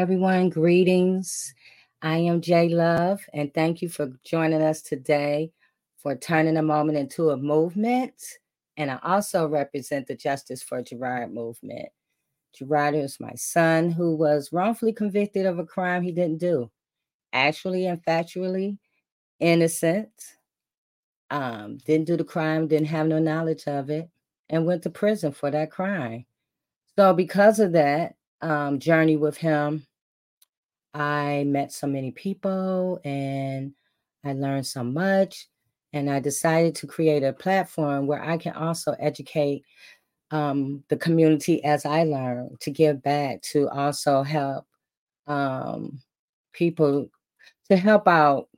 Everyone. Greetings. I am Jay Love, and thank you for joining us today for turning a moment into a movement. And I also represent the Justice for Gerard movement. Gerard is my son who was wrongfully convicted of a crime he didn't do. Actually and factually innocent. Um, didn't do the crime, didn't have no knowledge of it, and went to prison for that crime. So, because of that um, journey with him, I met so many people and I learned so much. And I decided to create a platform where I can also educate um, the community as I learn to give back, to also help um, people to help out.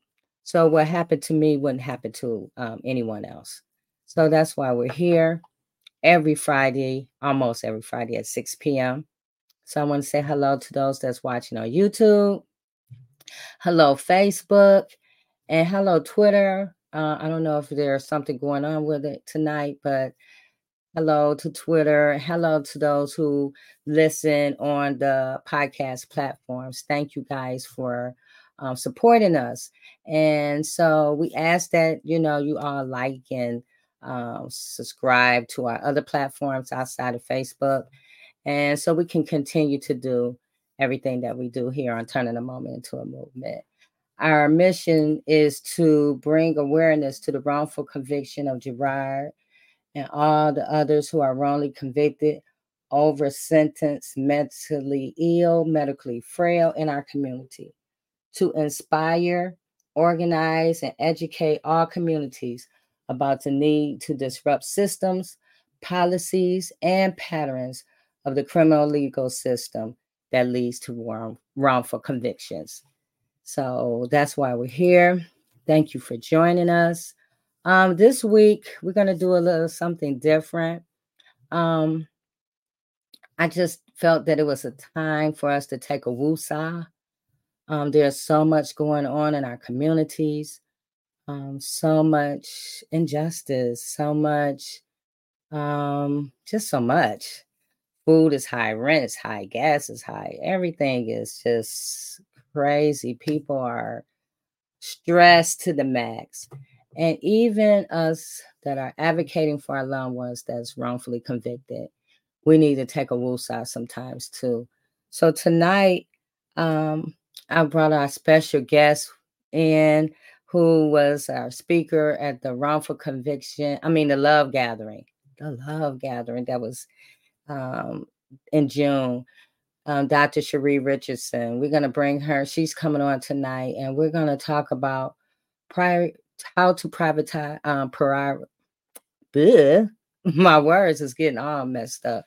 So, what happened to me wouldn't happen to um, anyone else. So, that's why we're here every Friday, almost every Friday at 6 p.m. So I want to say hello to those that's watching on YouTube. Hello, Facebook, and hello, Twitter. Uh, I don't know if there's something going on with it tonight, but hello to Twitter. Hello to those who listen on the podcast platforms. Thank you guys for um, supporting us. And so we ask that, you know, you all like and um, subscribe to our other platforms outside of Facebook. And so we can continue to do everything that we do here on Turning a Moment into a Movement. Our mission is to bring awareness to the wrongful conviction of Gerard and all the others who are wrongly convicted, over sentenced, mentally ill, medically frail in our community, to inspire, organize, and educate all communities about the need to disrupt systems, policies, and patterns of the criminal legal system that leads to wrong, wrongful convictions. So that's why we're here. Thank you for joining us. Um, this week, we're going to do a little something different. Um, I just felt that it was a time for us to take a woosah. Um, there's so much going on in our communities, um, so much injustice, so much, um, just so much food is high, rent is high, gas is high, everything is just crazy. People are stressed to the max. And even us that are advocating for our loved ones that's wrongfully convicted, we need to take a woosah sometimes too. So tonight, um, I brought our special guest in who was our speaker at the wrongful conviction, I mean, the love gathering, the love gathering that was um, in June. Um, Dr. Shari Richardson. We're going to bring her. She's coming on tonight, and we're going to talk about prior how to privatize. Um, prior, my words is getting all messed up.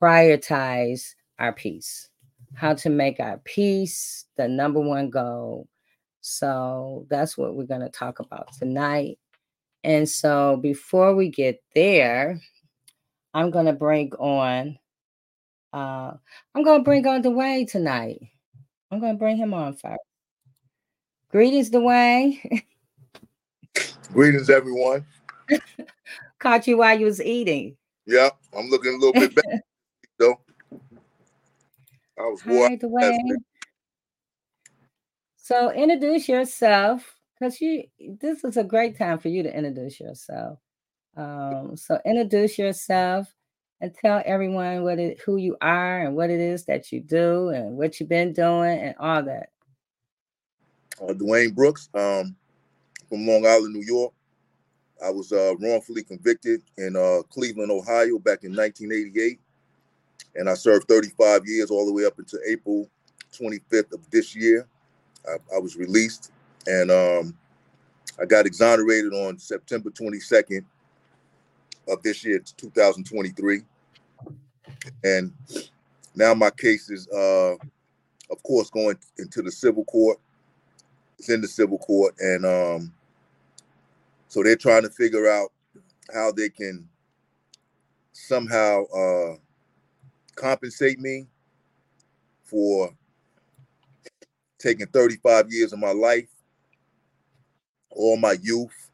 Prioritize our peace. How to make our peace the number one goal. So that's what we're going to talk about tonight. And so before we get there, I'm gonna bring on uh I'm gonna bring on Dwayne tonight. I'm gonna bring him on first. Greetings, Dwayne. Greetings, everyone. Caught you while you was eating. Yeah, I'm looking a little bit better though. I was Hi, Dwayne. So introduce yourself because you this is a great time for you to introduce yourself. Um, so introduce yourself and tell everyone what it, who you are and what it is that you do and what you've been doing and all that. Uh, Dwayne Brooks um, from Long Island, New York. I was uh, wrongfully convicted in uh, Cleveland, Ohio, back in 1988, and I served 35 years all the way up until April 25th of this year. I, I was released, and um, I got exonerated on September 22nd of this year, 2023. And now my case is, uh, of course, going into the civil court. It's in the civil court, and um, so they're trying to figure out how they can somehow uh, compensate me for taking 35 years of my life, all my youth,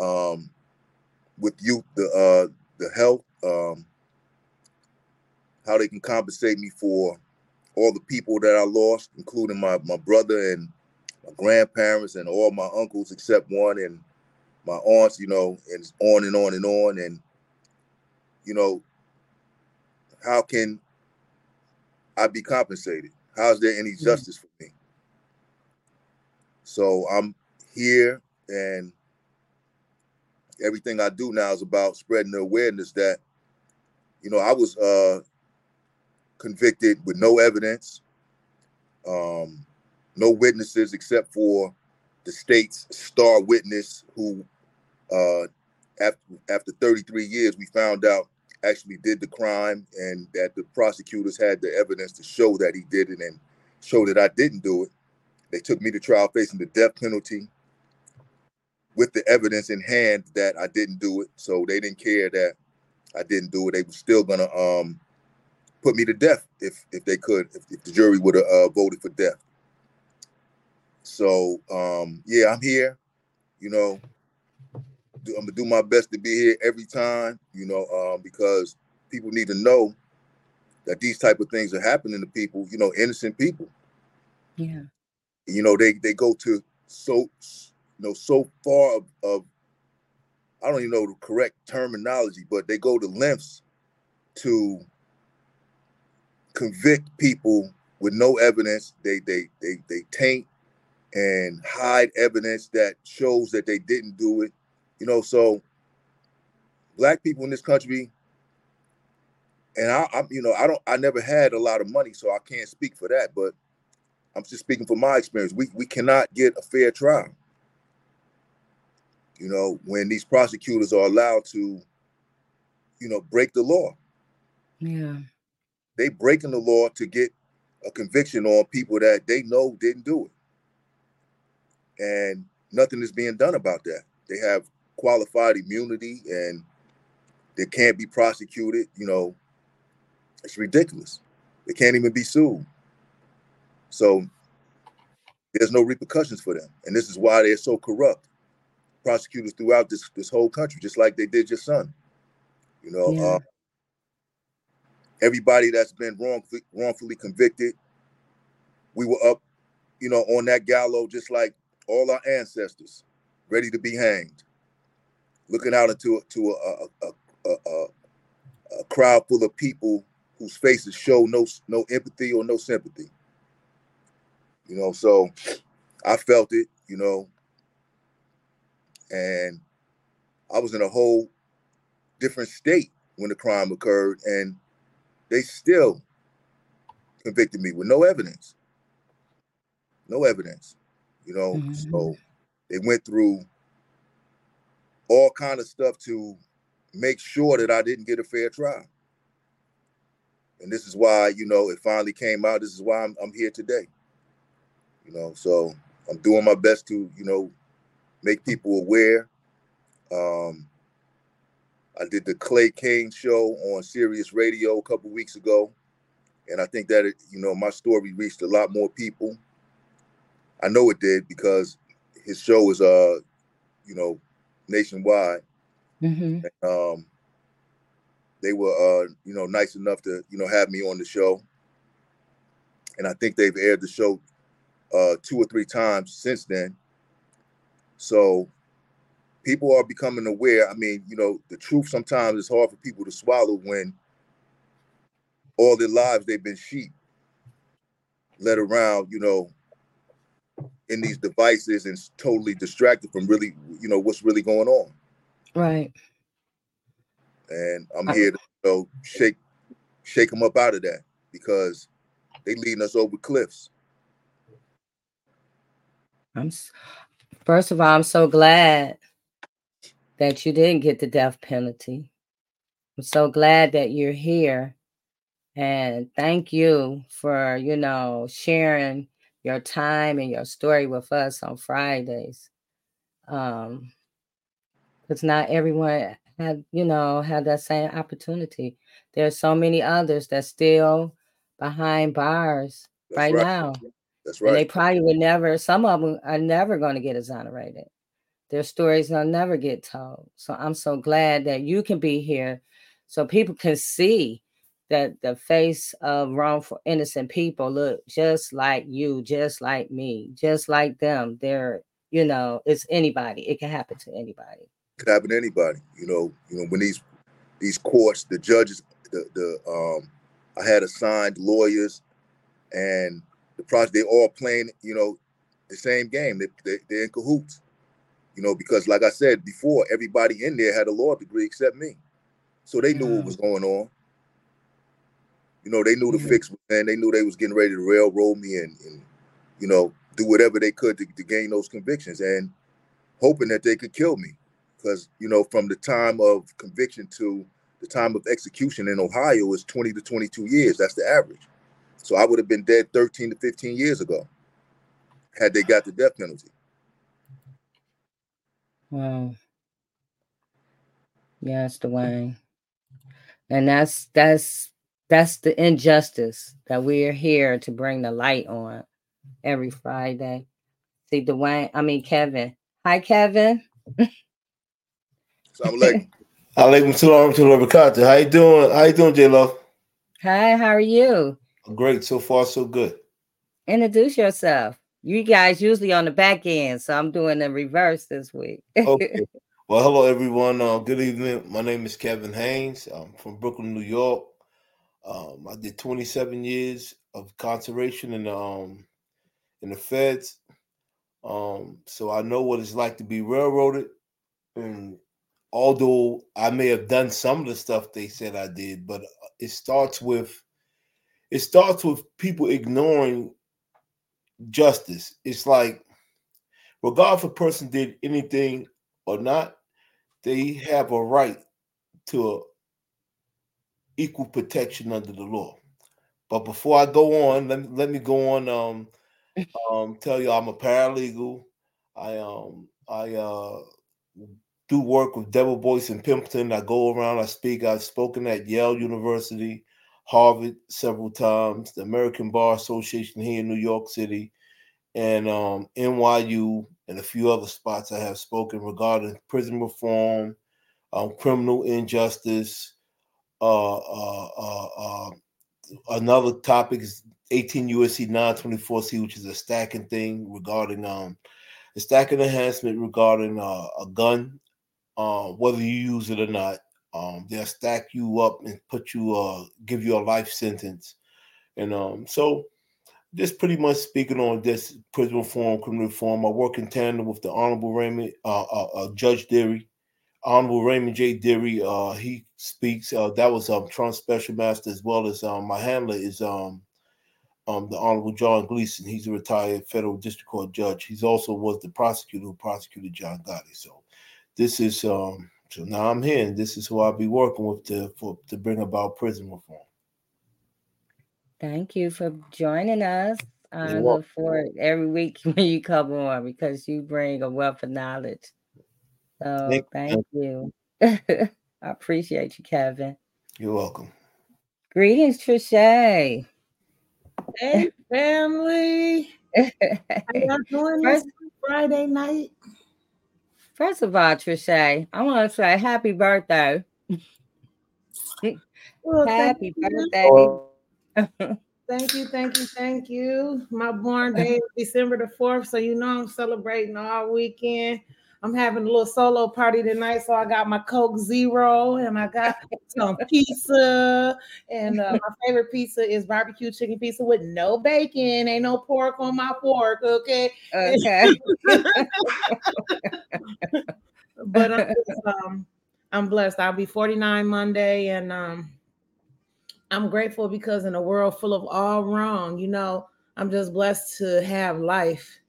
um, with youth, the uh, the health, um, how they can compensate me for all the people that I lost, including my my brother and my grandparents and all my uncles except one and my aunts, you know, and on and on and on. And you know, how can I be compensated? How is there any justice for me? So I'm here and everything I do now is about spreading the awareness that, you know, I was uh, convicted with no evidence, um, no witnesses except for the state's star witness who, uh, after, after 33 years, we found out actually did the crime and that the prosecutors had the evidence to show that he did it and show that I didn't do it. They took me to trial facing the death penalty with the evidence in hand that I didn't do it. So they didn't care that I didn't do it. They were still gonna um, put me to death if if they could, if, if the jury would have uh, voted for death. So um, yeah, I'm here. You know, I'm gonna do my best to be here every time. You know, um, because people need to know that these type of things are happening to people. You know, innocent people. Yeah. You know, they they go to so know so far of, of I don't even know the correct terminology, but they go to lengths to convict people with no evidence. They they they they taint and hide evidence that shows that they didn't do it. You know, so black people in this country, and I, I'm you know I don't I never had a lot of money, so I can't speak for that. But I'm just speaking from my experience. We we cannot get a fair trial. You know, when these prosecutors are allowed to, you know, break the law. Yeah. They breaking the law to get a conviction on people that they know didn't do it. And nothing is being done about that. They have qualified immunity and they can't be prosecuted. You know, it's ridiculous. They can't even be sued. So there's no repercussions for them. And this is why they're so corrupt prosecutors throughout this this whole country, just like they did your son. You know, yeah. uh, everybody that's been wrongfully wrongfully convicted, we were up, you know, on that gallows just like all our ancestors, ready to be hanged, looking out into to a, a, a, a, a crowd full of people whose faces show no no empathy or no sympathy. You know, so I felt it. You know, and I was in a whole different state when the crime occurred, and they still convicted me with no evidence. No evidence, you know. Mm-hmm. So they went through all kind of stuff to make sure that I didn't get a fair trial. And this is why, you know, it finally came out. This is why I'm, I'm here today. You know, so I'm doing my best to, you know, make people aware. Um, I did the Clay Cane show on Sirius Radio a couple weeks ago, and I think that it, you know my story reached a lot more people. I know it did because his show is uh, you know, nationwide. Mm-hmm. And, um, they were uh, you know, nice enough to you know have me on the show, and I think they've aired the show uh two or three times since then. So people are becoming aware. I mean, you know, the truth sometimes is hard for people to swallow when all their lives they've been sheep led around, you know, in these devices and totally distracted from really, you know, what's really going on. Right. And I'm here to you know, shake shake them up out of that because they leading us over cliffs. I'm First of all, I'm so glad that you didn't get the death penalty. I'm so glad that you're here. And thank you for, you know, sharing your time and your story with us on Fridays. Um, because not everyone had, you know, had that same opportunity. There's so many others that still behind bars right, right, now. That's right. And they probably would never, some of them are never going to get exonerated. Their stories will never get told. So I'm so glad that you can be here so people can see that the face of wrongful innocent people look just like you, just like me, just like them. They're, you know, it's anybody. It can happen to anybody. It could happen to anybody. You know, you know, when these these courts, the judges, the the um I had assigned lawyers and the project they all playing, you know, the same game. They, they they're in cahoots. You know, because like I said before, everybody in there had a law degree except me. So they knew what was going on. You know, they knew the mm-hmm. fix and they knew they was getting ready to railroad me and, and you know, do whatever they could to, to gain those convictions and hoping that they could kill me. Because, you know, from the time of conviction to the time of execution in Ohio is 20 to 22 years. That's the average. So I would have been dead 13 to 15 years ago had they got the death penalty. Wow. Yes, Dwayne. And that's that's that's the injustice that we are here to bring the light on every Friday. See Dwayne, I mean Kevin. Hi Kevin. Assalamu alaikum. Alaikum salam to barakatuh. How you doing? How you doing, J Lo? Hi, how are you? Great. So far, so good. Introduce yourself. You guys usually on the back end, so I'm doing the reverse this week. okay. Well, hello everyone. Uh, good evening. My name is Kevin Haynes. I'm from Brooklyn, New York. Um, I did 27 years of conservation in the um, in the feds. Um, so I know what it's like to be railroaded and although I may have done some of the stuff they said I did, but it starts with it starts with people ignoring justice. It's like, regardless if a person did anything or not, they have a right to equal protection under the law. But before I go on, let me let me go on. Um, um, tell you I'm a paralegal. I um I uh do work with Devil Boys in Pimpton. I go around, I speak. I've spoken at Yale University, Harvard several times, the American Bar Association here in New York City, and um, NYU, and a few other spots I have spoken regarding prison reform, um, criminal injustice. Uh, uh, uh, uh another topic is 18 USC 924C, which is a stacking thing regarding um, a stacking enhancement regarding uh, a gun uh, whether you use it or not. Um, they'll stack you up and put you, uh, give you a life sentence. And um, so, just pretty much speaking on this prison reform, criminal reform, I work in tandem with the Honorable Raymond, uh, uh, uh Judge Dearie, Honorable Raymond J. Dearie. Uh, he speaks. Uh, that was um, Trump's special master, as well as um, my handler is um, um, the Honorable John Gleeson. He's a retired federal district court judge. He's also was the prosecutor who prosecuted John Gotti. So this is um so now I'm here and this is who I'll be working with to for to bring about prison reform. Thank you for joining us. I look forward every week when you come on because you bring a wealth of knowledge. So thank, thank you. I appreciate you, Kevin. You're welcome. Greetings, Trisha. Hey, family. How y'all doing this Friday night? First of all, Trisha, I want to say happy birthday. well, happy birthday. Oh. thank you, thank you, thank you. My born day is December the 4th, so you know I'm celebrating all weekend. I'm having a little solo party tonight, so I got my Coke Zero and I got some pizza. And uh, my favorite pizza is barbecue chicken pizza with no bacon. Ain't no pork on my fork, okay? Okay. but I'm, just, um, I'm blessed. I'll be 49 Monday, and um, I'm grateful because in a world full of all wrong, you know, I'm just blessed to have life.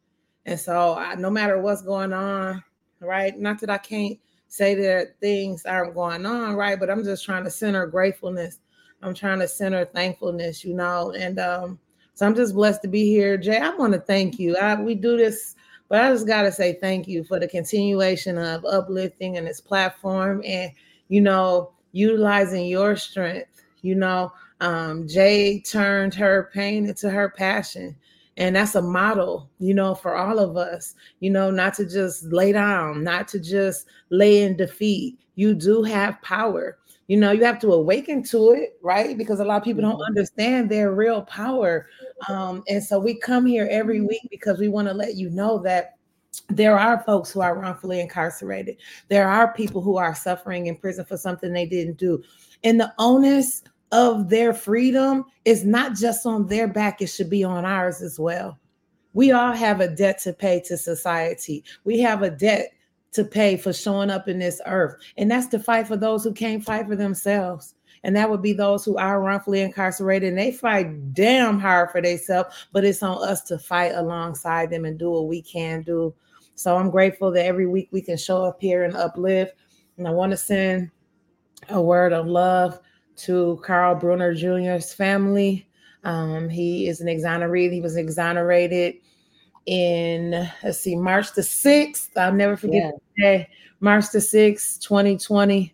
And so, I, no matter what's going on, right? Not that I can't say that things aren't going on, right? But I'm just trying to center gratefulness. I'm trying to center thankfulness, you know. And um, so I'm just blessed to be here. Jay, I want to thank you. I, we do this, but I just got to say thank you for the continuation of uplifting in this platform and, you know, utilizing your strength. You know, um, Jay turned her pain into her passion and that's a model you know for all of us you know not to just lay down not to just lay in defeat. You do have power. You know you have to awaken to it right? Because a lot of people don't mm-hmm. understand their real power. Um, and so we come here every week because we want to let you know that there are folks who are wrongfully incarcerated. There are people who are suffering in prison for something they didn't do. And the onus of their freedom is not just on their back, it should be on ours as well. We all have a debt to pay to society. We have a debt to pay for showing up in this earth. And that's to fight for those who can't fight for themselves. And that would be those who are wrongfully incarcerated and they fight damn hard for themselves, but it's on us to fight alongside them and do what we can do. So I'm grateful that every week we can show up here and uplift. And I want to send a word of love to Carl Brunner Jr.'s family. Um, he is an exonerated. He was exonerated in let's see, March the 6th. I'll never forget yeah. day, March the 6th, 2020.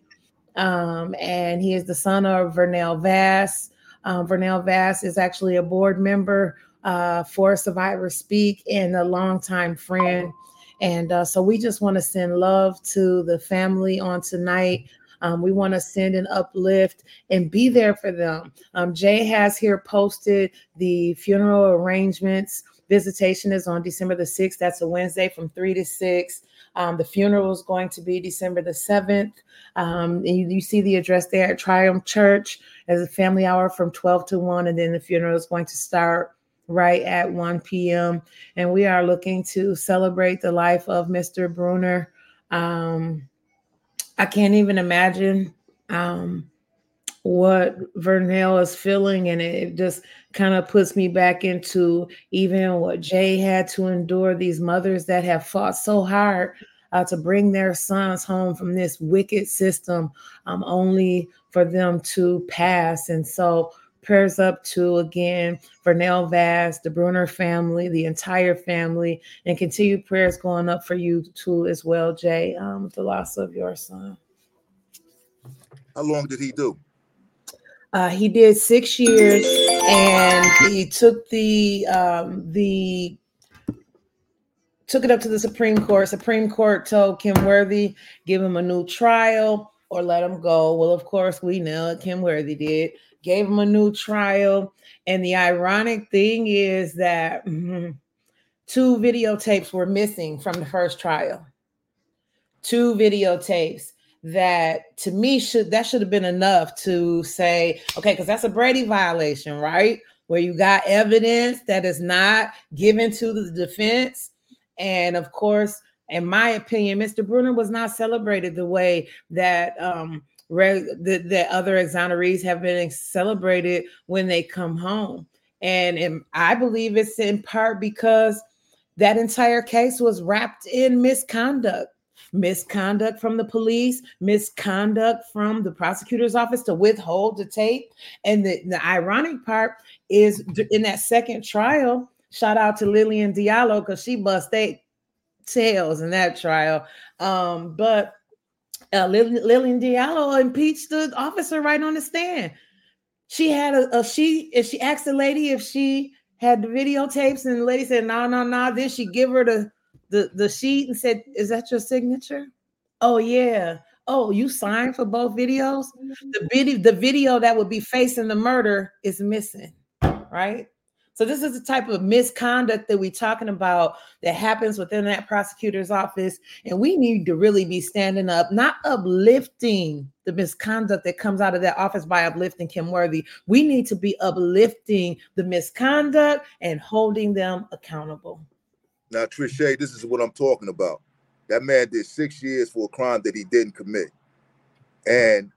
Um, and he is the son of Vernell Vass. Um, Vernell Vass is actually a board member uh, for Survivors Speak and a longtime friend. And uh, so we just want to send love to the family on tonight. Um, we want to send an uplift and be there for them. Um, Jay has here posted the funeral arrangements. Visitation is on December the 6th. That's a Wednesday from 3 to 6. Um, the funeral is going to be December the 7th. Um, and you, you, see the address there at Triumph Church as a family hour from 12 to 1. And then the funeral is going to start right at 1 p.m. And we are looking to celebrate the life of Mr. Brunner. Um, I can't even imagine um, what Vernell is feeling, and it just kind of puts me back into even what Jay had to endure. These mothers that have fought so hard uh, to bring their sons home from this wicked system, um, only for them to pass. And so, prayers up to again Vernell Vass, the Brunner family, the entire family, and continued prayers going up for you too as well, Jay, um, with the loss of your son. How long did he do? Uh, he did six years, and he took the um, the took it up to the Supreme Court. Supreme Court told Kim Worthy give him a new trial or let him go. Well, of course, we know Kim Worthy did gave him a new trial. And the ironic thing is that two videotapes were missing from the first trial. Two videotapes that to me should that should have been enough to say, okay, because that's a Brady violation, right? Where you got evidence that is not given to the defense. And of course, in my opinion, Mr. Brunner was not celebrated the way that um, that, that other exonerees have been celebrated when they come home. And, I believe it's in part because that entire case was wrapped in misconduct misconduct from the police, misconduct from the prosecutor's office to withhold the tape. And the, the ironic part is in that second trial, shout out to Lillian Diallo because she bust eight tails in that trial. Um, but uh, Lillian Diallo impeached the officer right on the stand. She had a, a she if she asked the lady if she had the videotapes, and the lady said no, no, no. Then she give her the the the sheet and said, "Is that your signature?" Oh yeah. Oh, you signed for both videos. The video the video that would be facing the murder is missing, right? So this is the type of misconduct that we're talking about that happens within that prosecutor's office. And we need to really be standing up, not uplifting the misconduct that comes out of that office by uplifting Kim Worthy. We need to be uplifting the misconduct and holding them accountable. Now, Trisha, this is what I'm talking about. That man did six years for a crime that he didn't commit. And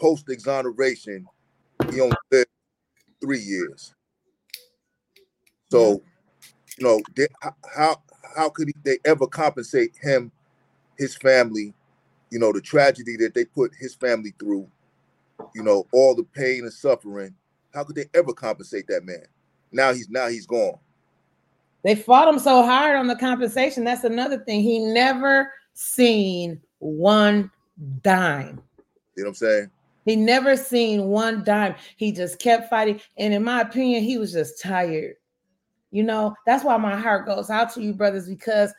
post exoneration, he only did three years. So, you know, they, how how could he, they ever compensate him, his family, you know, the tragedy that they put his family through, you know, all the pain and suffering. How could they ever compensate that man? Now he's now he's gone. They fought him so hard on the compensation. That's another thing. He never seen one dime. You know what I'm saying? He never seen one dime. He just kept fighting. And in my opinion, he was just tired You know, that's why my heart goes out to you, brothers, because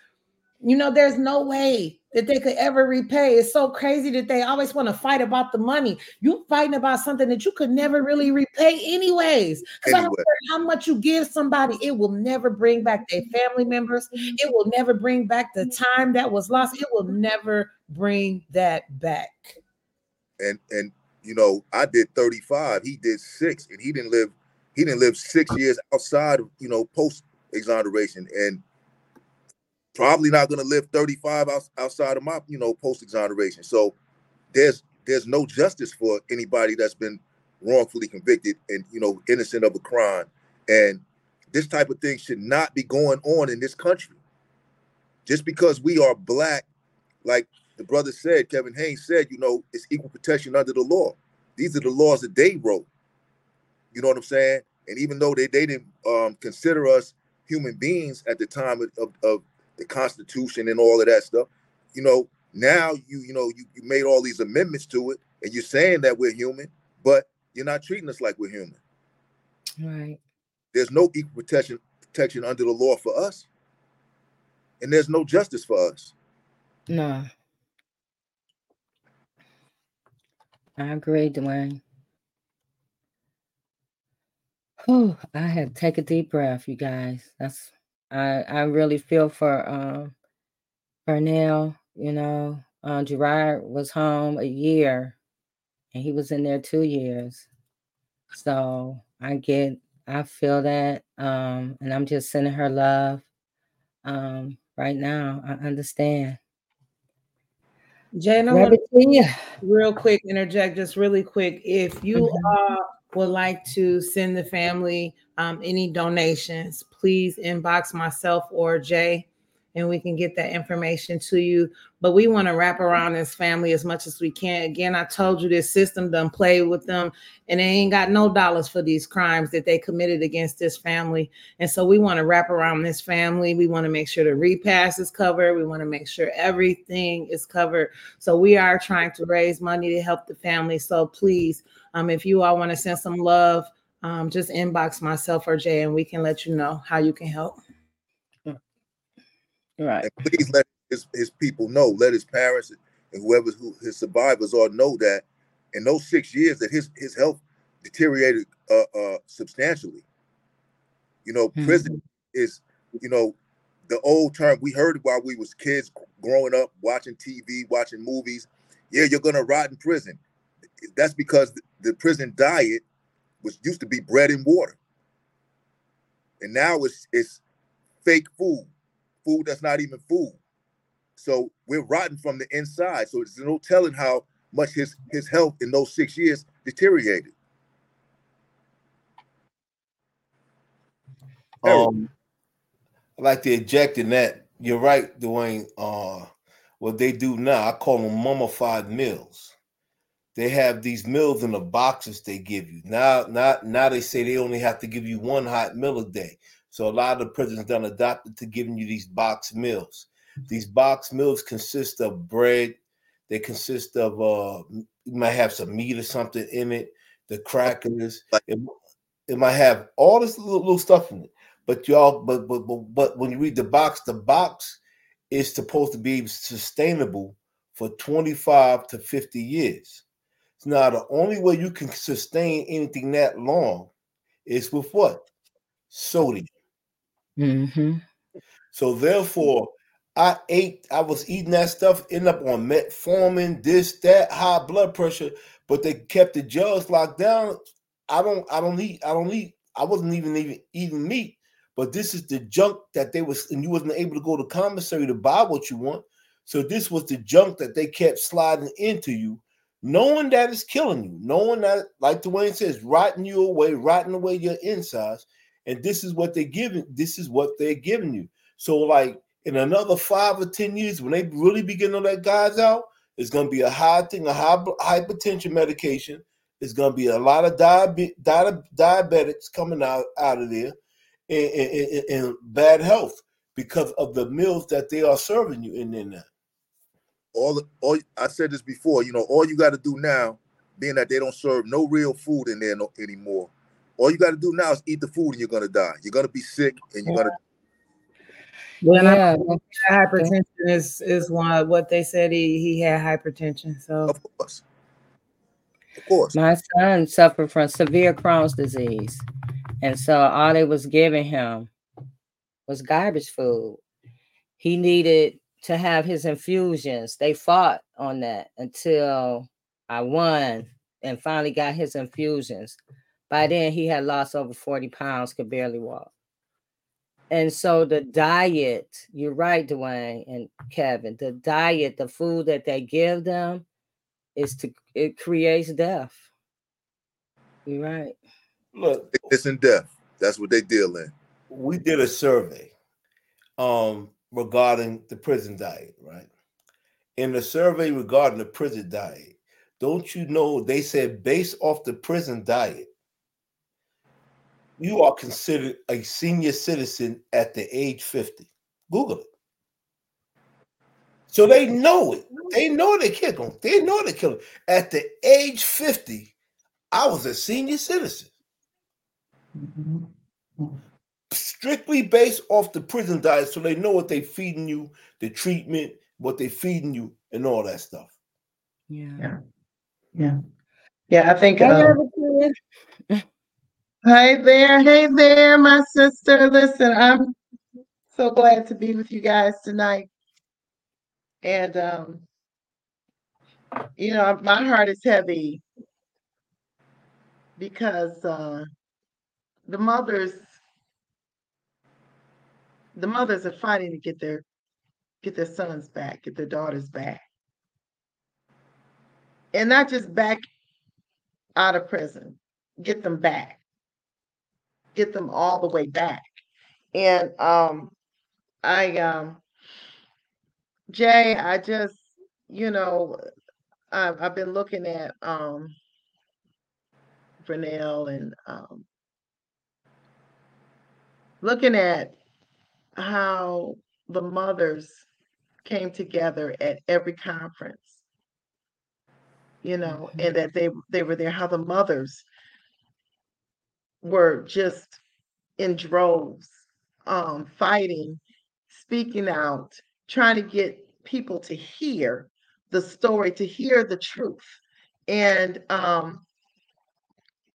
you know, there's no way that they could ever repay. It's so crazy that they always want to fight about the money. You fighting about something that you could never really repay, anyways. Because anyway. I don't care how much you give somebody, it will never bring back their family members. Mm-hmm. It will never bring back the mm-hmm. time that was lost. It will never bring that back. And and you know, I did 35, he did six, and he didn't live, he didn't live six years outside of you know post exoneration. And probably not going to live 35 out, outside of my you know post exoneration so there's there's no justice for anybody that's been wrongfully convicted and you know innocent of a crime. And this type of thing should not be going on in this country. Just because we are black like the brother said kevin haynes said you know it's equal protection under the law. These are the laws that they wrote you know what i'm saying and even though they, they didn't um, consider us human beings at the time of, of, of the Constitution and all of that stuff. You know, now you you know you, you made all these amendments to it, and you're saying that we're human, but you're not treating us like we're human. Right. There's no equal protection protection under the law for us, and there's no justice for us. No. I agree, Dwayne. Oh, I had to take a deep breath, you guys. That's I I really feel for um Pernell, you know. Uh, Gerard was home a year and he was in there two years. So I get I feel that. Um, and I'm just sending her love um right now. I understand. Jane, I want to real quick interject, just really quick. If you mm-hmm. uh, would like to send the family um, any donations, please inbox myself or Jay and we can get that information to you. But we want to wrap around this family as much as we can. Again, I told you this system done play with them and they ain't got no dollars for these crimes that they committed against this family. And so we want to wrap around this family. We want to make sure the repass is covered. We want to make sure everything is covered. So we are trying to raise money to help the family. So please, um, if you all want to send some love, um, just inbox myself or Jay, and we can let you know how you can help. Right. And please let his, his people know, let his parents and whoever who his survivors are know that in those six years that his his health deteriorated uh, uh, substantially. You know, mm-hmm. prison is, you know, the old term we heard while we was kids growing up, watching TV, watching movies. Yeah, you're gonna rot in prison. That's because the prison diet was used to be bread and water. And now it's it's fake food, food that's not even food. So we're rotten from the inside. So there's no telling how much his his health in those six years deteriorated. Um, I like to eject in that. You're right, Dwayne. Uh, what they do now, I call them mummified meals they have these meals in the boxes they give you. Now, not now they say they only have to give you one hot meal a day. So a lot of the prisons done adopted to giving you these box meals. These box meals consist of bread. They consist of uh, you might have some meat or something in it. The crackers. It, it might have all this little, little stuff in it. But y'all, but, but but but when you read the box, the box is supposed to be sustainable for 25 to 50 years. Now, the only way you can sustain anything that long is with what? Sodium. Mm-hmm. So therefore, I ate, I was eating that stuff, end up on metformin, this, that, high blood pressure, but they kept the jails locked down. I don't, I don't eat, I don't eat, I wasn't even even eating meat. But this is the junk that they was, and you wasn't able to go to commissary to buy what you want. So this was the junk that they kept sliding into you knowing that it's killing you, knowing that, like Dwayne says, rotting you away, rotting away your insides. And this is what they're giving, this is what they're giving you. So, like in another five or 10 years, when they really begin to let guys out, it's going to be a high thing, a high hypertension medication. It's going to be a lot of diabe- di- diabetics coming out, out of there and, bad health because of the meals that they are serving you in there now all all I said this before, you know, all you got to do now, being that they don't serve no real food in there no, anymore, all you got to do now is eat the food and you're gonna die. You're gonna be sick and you're Yeah. gonna Yeah, Yeah, hypertension is is one of what they said he he had hypertension. So of course. Of course. my son suffered from severe Crohn's disease. And so all they was giving him was garbage food. He needed to have his infusions. They fought on that until I won and finally got his infusions. By then, he had lost over 40 pounds, could barely walk. And so the diet, you're right, Dwayne and Kevin, the diet, the food that they give them is to, it creates death. You're right. Look, Sickness and death. That's what they deal in. we did a survey um regarding the prison diet, right? In the survey regarding the prison diet, don't you know they said based off the prison diet, you are considered a senior citizen at the age 50. Google it. So they know it. They know they kill them. They know they kill them. At the age 50, I was a senior citizen strictly based off the prison diet, so they know what they feeding you, the treatment, what they feeding you, and all that stuff. Yeah. Yeah. yeah, yeah. I think. Um, Everton. Hey there, hey there, my sister. Listen, I'm so glad to be with you guys tonight. And um, you know, my heart is heavy because uh the mothers the mothers are fighting to get their get their sons back, get their daughters back. And not just back out of prison, get them back get them all the way back. And um I um Jay, I just, you know, I've I've been looking at um Vernell and um looking at how the mothers came together at every conference, you know, and that they they were there, how the mothers were just in droves, um, fighting, speaking out, trying to get people to hear the story, to hear the truth. And um,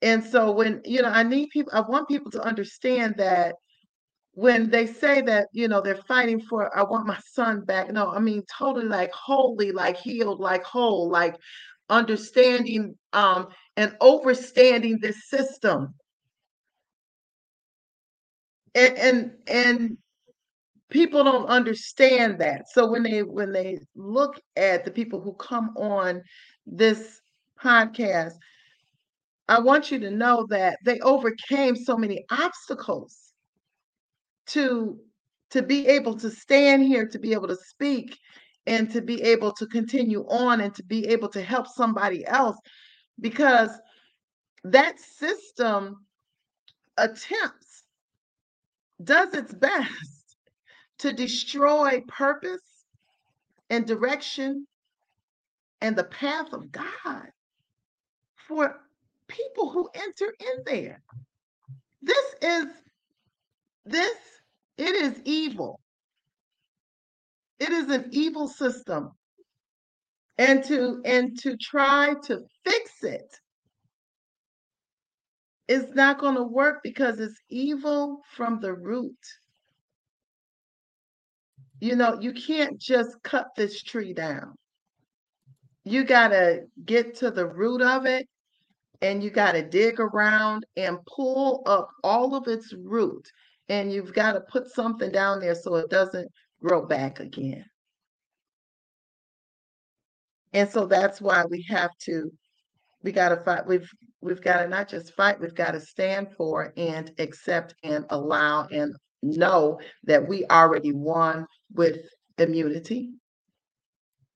and so when you know, I need people, I want people to understand that when they say that, you know, they're fighting for, I want my son back. No, I mean totally like holy, like healed, like whole, like understanding um and overstanding this system and and and people don't understand that. So when they when they look at the people who come on this podcast i want you to know that they overcame so many obstacles to to be able to stand here to be able to speak and to be able to continue on and to be able to help somebody else because that system attempts does its best to destroy purpose and direction and the path of God for people who enter in there. This is this it is evil. It is an evil system. And to and to try to fix it is not going to work because it's evil from the root. You know, you can't just cut this tree down. You got to get to the root of it and you got to dig around and pull up all of its root. And you've got to put something down there so it doesn't grow back again. And so that's why we have to, we got to fight. We've we've got to not just fight, we've got to stand for and accept and allow and know that we already won with immunity.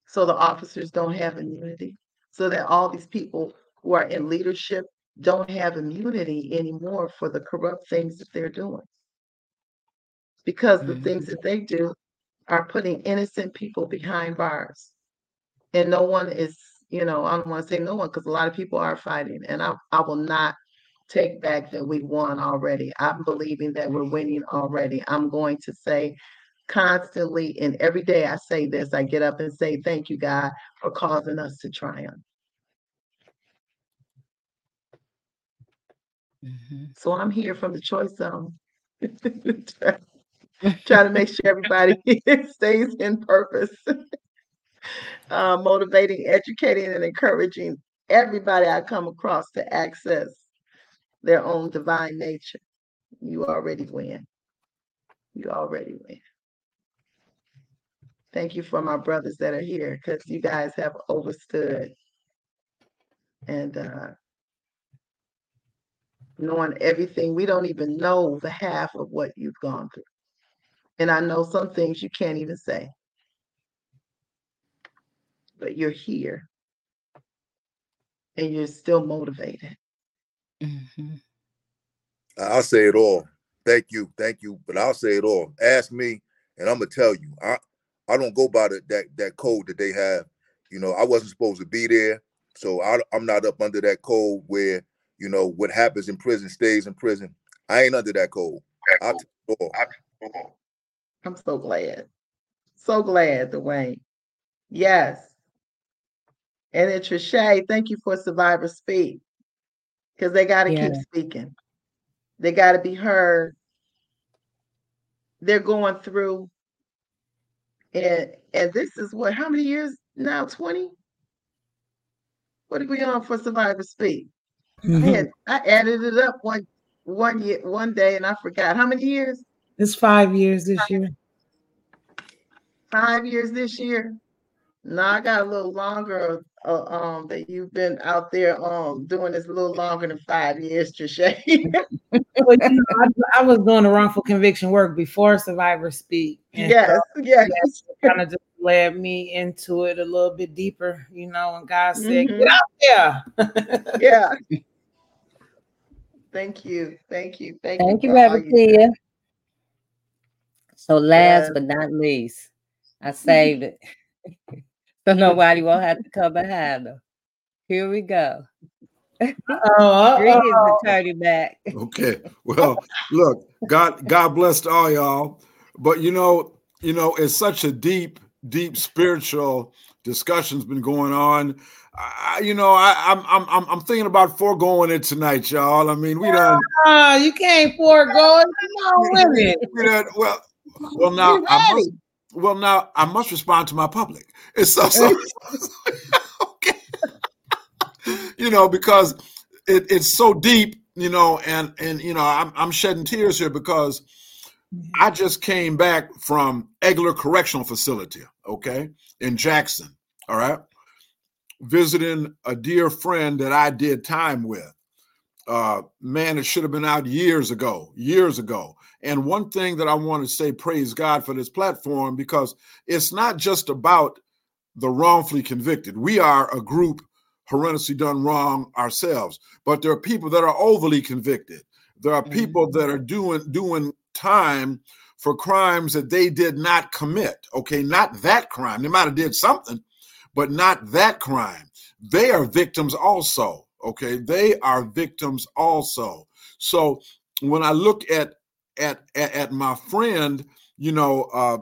So the officers don't have immunity. So that all these people who are in leadership don't have immunity anymore for the corrupt things that they're doing. Because the Mhm. things that they do are putting innocent people behind bars. And no one is, you know, I don't want to say no one because a lot of people are fighting. And I, I will not take back that we won already. I'm believing that we're winning already. I'm going to say constantly and every day I say this, I get up and say, Thank you, God, for causing us to triumph. Mm-hmm. So I'm here from the choice zone. Try to make sure everybody stays in purpose. uh, motivating, educating, and encouraging everybody I come across to access their own divine nature. You already win. You already win. Thank you for my brothers that are here because you guys have overstood and uh, knowing everything. We don't even know the half of what you've gone through. And I know some things you can't even say, but you're here and you're still motivated. Mm-hmm. I'll say it all. Thank you, thank you. But I'll say it all. Ask me, and I'm gonna tell you. I I don't go by the, that that code that they have. You know, I wasn't supposed to be there, so I, I'm not up under that code where you know what happens in prison stays in prison. I ain't under that code. I I'm so glad, so glad, Dwayne. Yes. And then Trisha, thank you for Survivors Speak because they got to yeah. keep speaking. They got to be heard. They're going through, and and this is what? How many years now? Twenty. What are we on for Survivors Speak? Mm-hmm. I, had, I added it up one one year one day, and I forgot how many years. It's five years this year. Five years this year. No, I got a little longer. Uh, um, that you've been out there um doing this a little longer than five years, Trisha. well, you know, I, I, was doing the wrongful conviction work before Survivors Speak. yes, so, yes. Kind of just led me into it a little bit deeper, you know. And God said, mm-hmm. "Get out there." yeah. Thank you, thank you, thank, you. thank you, you, Reverend So, last yes. but not least, I saved it. So nobody will have to come behind them. Here we go. Oh, Bring his attorney back. okay. Well, look, God, God bless all y'all. But you know, you know, it's such a deep, deep spiritual discussion's been going on. I, you know, I, am I'm, I'm I'm thinking about foregoing it tonight, y'all. I mean, we don't. Uh, you can't forego it. No, women. well, well now I must, well now I must respond to my public. It's so, so okay. you know, because it, it's so deep, you know, and and you know, I'm I'm shedding tears here because I just came back from Egeler Correctional Facility, okay, in Jackson. All right. Visiting a dear friend that I did time with. Uh, man, it should have been out years ago, years ago. And one thing that I want to say, praise God for this platform, because it's not just about the wrongfully convicted. We are a group horrendously done wrong ourselves, but there are people that are overly convicted. There are mm-hmm. people that are doing doing time for crimes that they did not commit. Okay, not that crime. They might have did something, but not that crime. They are victims also. Okay, they are victims also. So when I look at at at, at my friend, you know, uh,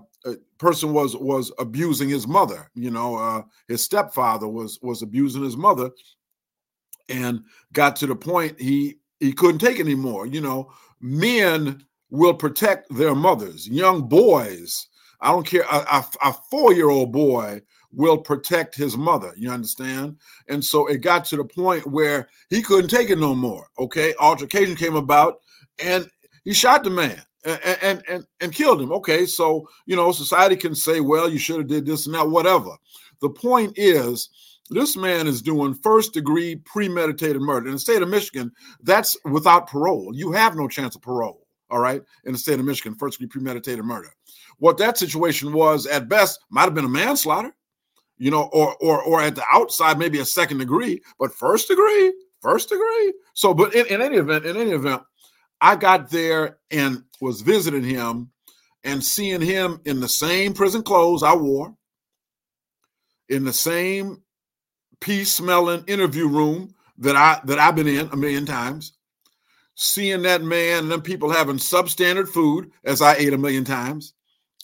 person was was abusing his mother you know uh, his stepfather was was abusing his mother and got to the point he he couldn't take anymore you know. Men will protect their mothers young boys i don't care a, a, a four-year-old boy will protect his mother you understand? And so it got to the point where he couldn't take it no more okay? Altercation came about and he shot the man and and and killed him. Okay, so you know, society can say, well, you should have did this and that, whatever. The point is, this man is doing first degree premeditated murder in the state of Michigan. That's without parole. You have no chance of parole. All right, in the state of Michigan, first degree premeditated murder. What that situation was, at best, might have been a manslaughter, you know, or or or at the outside maybe a second degree, but first degree, first degree. So, but in, in any event, in any event, I got there and was visiting him and seeing him in the same prison clothes I wore, in the same pee smelling interview room that I that I've been in a million times, seeing that man and them people having substandard food, as I ate a million times.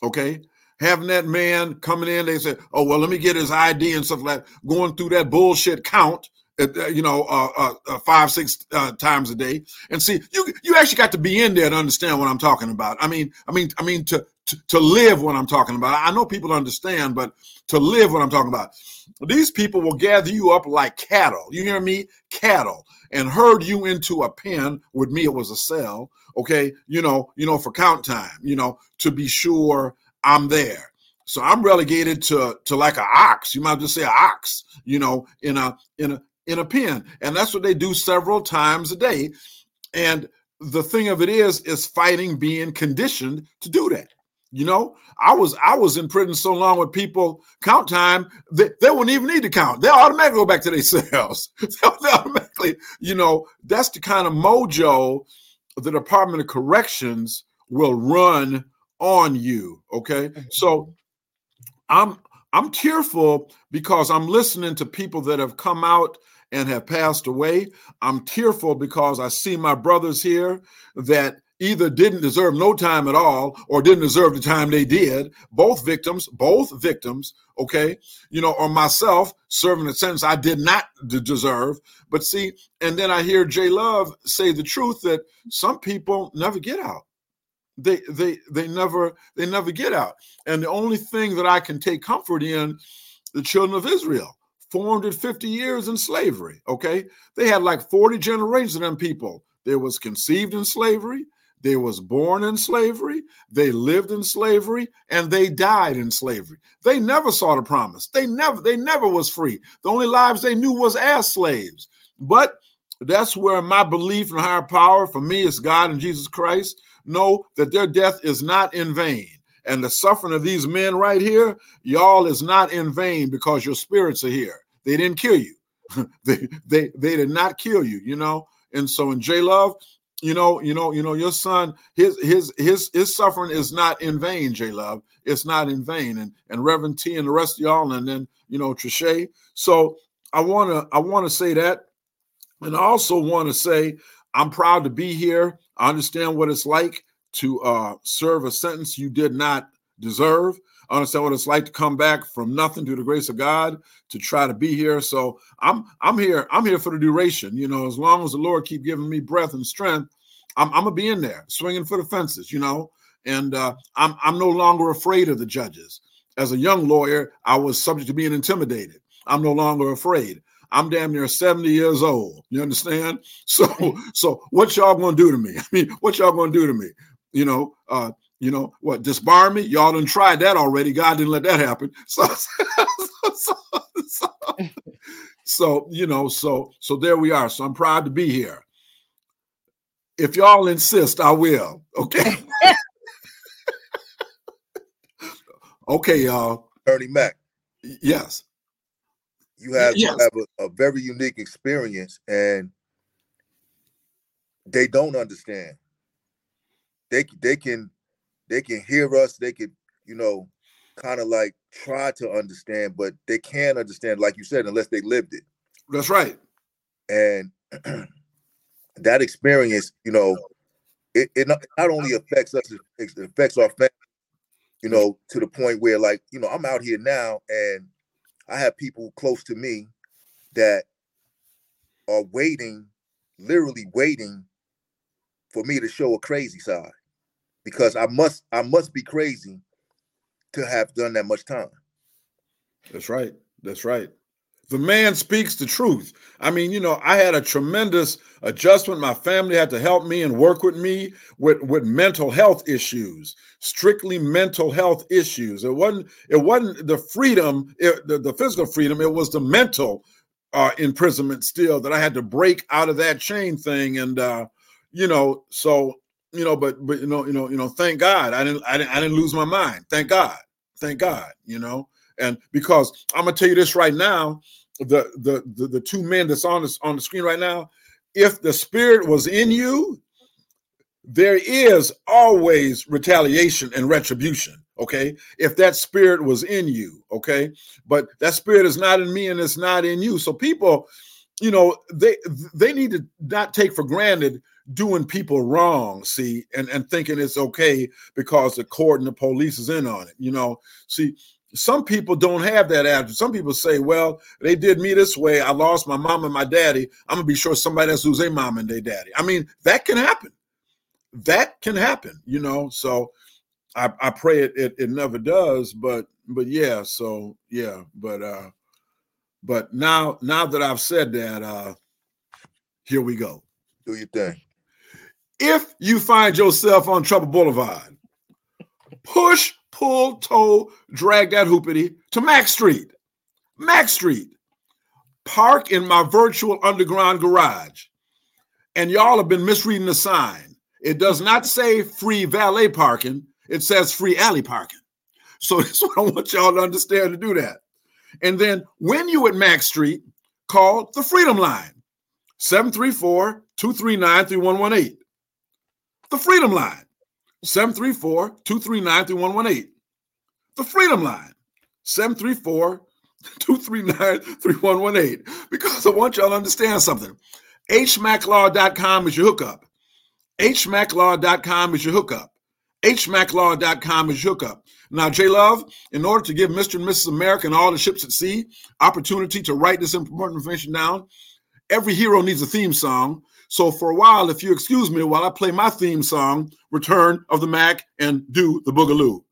Okay. Having that man coming in, they said, oh, well, let me get his ID and stuff like that, going through that bullshit count you know, uh, uh, uh, five, six uh, times a day, and see, you you actually got to be in there to understand what I'm talking about. I mean, I mean, I mean to to, to live what I'm talking about. I know people understand, but to live what I'm talking about. These people will gather you up like cattle. You hear me? Cattle, and herd you into a pen. With me, it was a cell. Okay, you know, you know, for count time. You know, to be sure I'm there. So I'm relegated to to like an ox. You might just say an ox, you know, in a in a in a pen. And that's what they do several times a day. And the thing of it is, is fighting being conditioned to do that. You know, I was I was in prison so long with people count time they, they wouldn't even need to count. They automatically go back to their cells. they automatically, you know, that's the kind of mojo the Department of Corrections will run on you. Okay, mm-hmm. so I'm I'm tearful because I'm listening to people that have come out and have passed away. I'm tearful because I see my brothers here that either didn't deserve no time at all or didn't deserve the time they did. Both victims, both victims, okay, you know, or myself serving a sentence I did not deserve. But see, and then I hear Jay Love say the truth that some people never get out. They they they never they never get out. And the only thing that I can take comfort in the children of Israel 450 years in slavery. Okay. They had like 40 generations of them people. They was conceived in slavery. They was born in slavery. They lived in slavery and they died in slavery. They never saw the promise. They never, they never was free. The only lives they knew was as slaves. But that's where my belief in higher power for me is God and Jesus Christ know that their death is not in vain and the suffering of these men right here, y'all is not in vain because your spirits are here. They didn't kill you. they they they did not kill you, you know. And so in J Love, you know, you know, you know, your son, his his his his suffering is not in vain, J Love. It's not in vain. And and Reverend T and the rest of y'all, and then you know, Trisha. So I wanna I wanna say that. And I also want to say I'm proud to be here. I understand what it's like to uh, serve a sentence you did not deserve. I understand what it's like to come back from nothing to the grace of God to try to be here. So I'm I'm here. I'm here for the duration. You know, as long as the Lord keep giving me breath and strength, I'm, I'm gonna be in there swinging for the fences. You know, and uh, I'm I'm no longer afraid of the judges. As a young lawyer, I was subject to being intimidated. I'm no longer afraid. I'm damn near 70 years old. You understand? So, so what y'all gonna do to me? I mean, what y'all gonna do to me? You know, uh, you know what, disbar me? Y'all done tried that already. God didn't let that happen. So, so, so, so, you know, so so there we are. So I'm proud to be here. If y'all insist, I will. Okay. okay, y'all. Ernie Mac. Yes. You have yes. you have a, a very unique experience, and they don't understand they they can they can hear us. They could you know kind of like try to understand, but they can't understand, like you said, unless they lived it. That's right. And that experience, you know, it, it not, not only affects us, it affects our family, you know, to the point where like, you know, I'm out here now and I have people close to me that are waiting, literally waiting for me to show a crazy side because I must I must be crazy to have done that much time. That's right. That's right. The man speaks the truth. I mean, you know, I had a tremendous adjustment. My family had to help me and work with me with, with mental health issues, strictly mental health issues. It wasn't it wasn't the freedom, it, the, the physical freedom. It was the mental uh, imprisonment still that I had to break out of that chain thing. And uh, you know, so you know, but but you know, you know, you know, thank God I didn't I didn't I didn't lose my mind. Thank God. Thank God, you know. And because I'm gonna tell you this right now, the the the, the two men that's on this on the screen right now, if the spirit was in you, there is always retaliation and retribution okay if that spirit was in you okay but that spirit is not in me and it's not in you so people you know they they need to not take for granted doing people wrong, see, and, and thinking it's okay because the court and the police is in on it. You know, see, some people don't have that attitude. Some people say, well, they did me this way. I lost my mom and my daddy. I'm gonna be sure somebody else lose their mom and their daddy. I mean, that can happen. That can happen, you know. So I, I pray it, it it never does, but but yeah, so yeah, but uh but now now that I've said that, uh here we go. Do your thing. If you find yourself on Trouble Boulevard, push pull, tow, drag that hoopity to Mack Street. Mack Street. Park in my virtual underground garage. And y'all have been misreading the sign. It does not say free valet parking, it says free alley parking. So that's what I want y'all to understand to do that. And then when you at Mack Street, call the Freedom Line 734 239 3118. The Freedom Line 734 239 3118. The Freedom Line 734 239 3118. Because I want y'all to understand something. hmacklaw.com is your hookup. hmacklaw.com is your hookup. hmacklaw.com is your hookup. Now, J Love, in order to give Mr. and Mrs. America and all the ships at sea opportunity to write this important information down, every hero needs a theme song. So for a while, if you excuse me while I play my theme song, Return of the Mack and do the Boogaloo.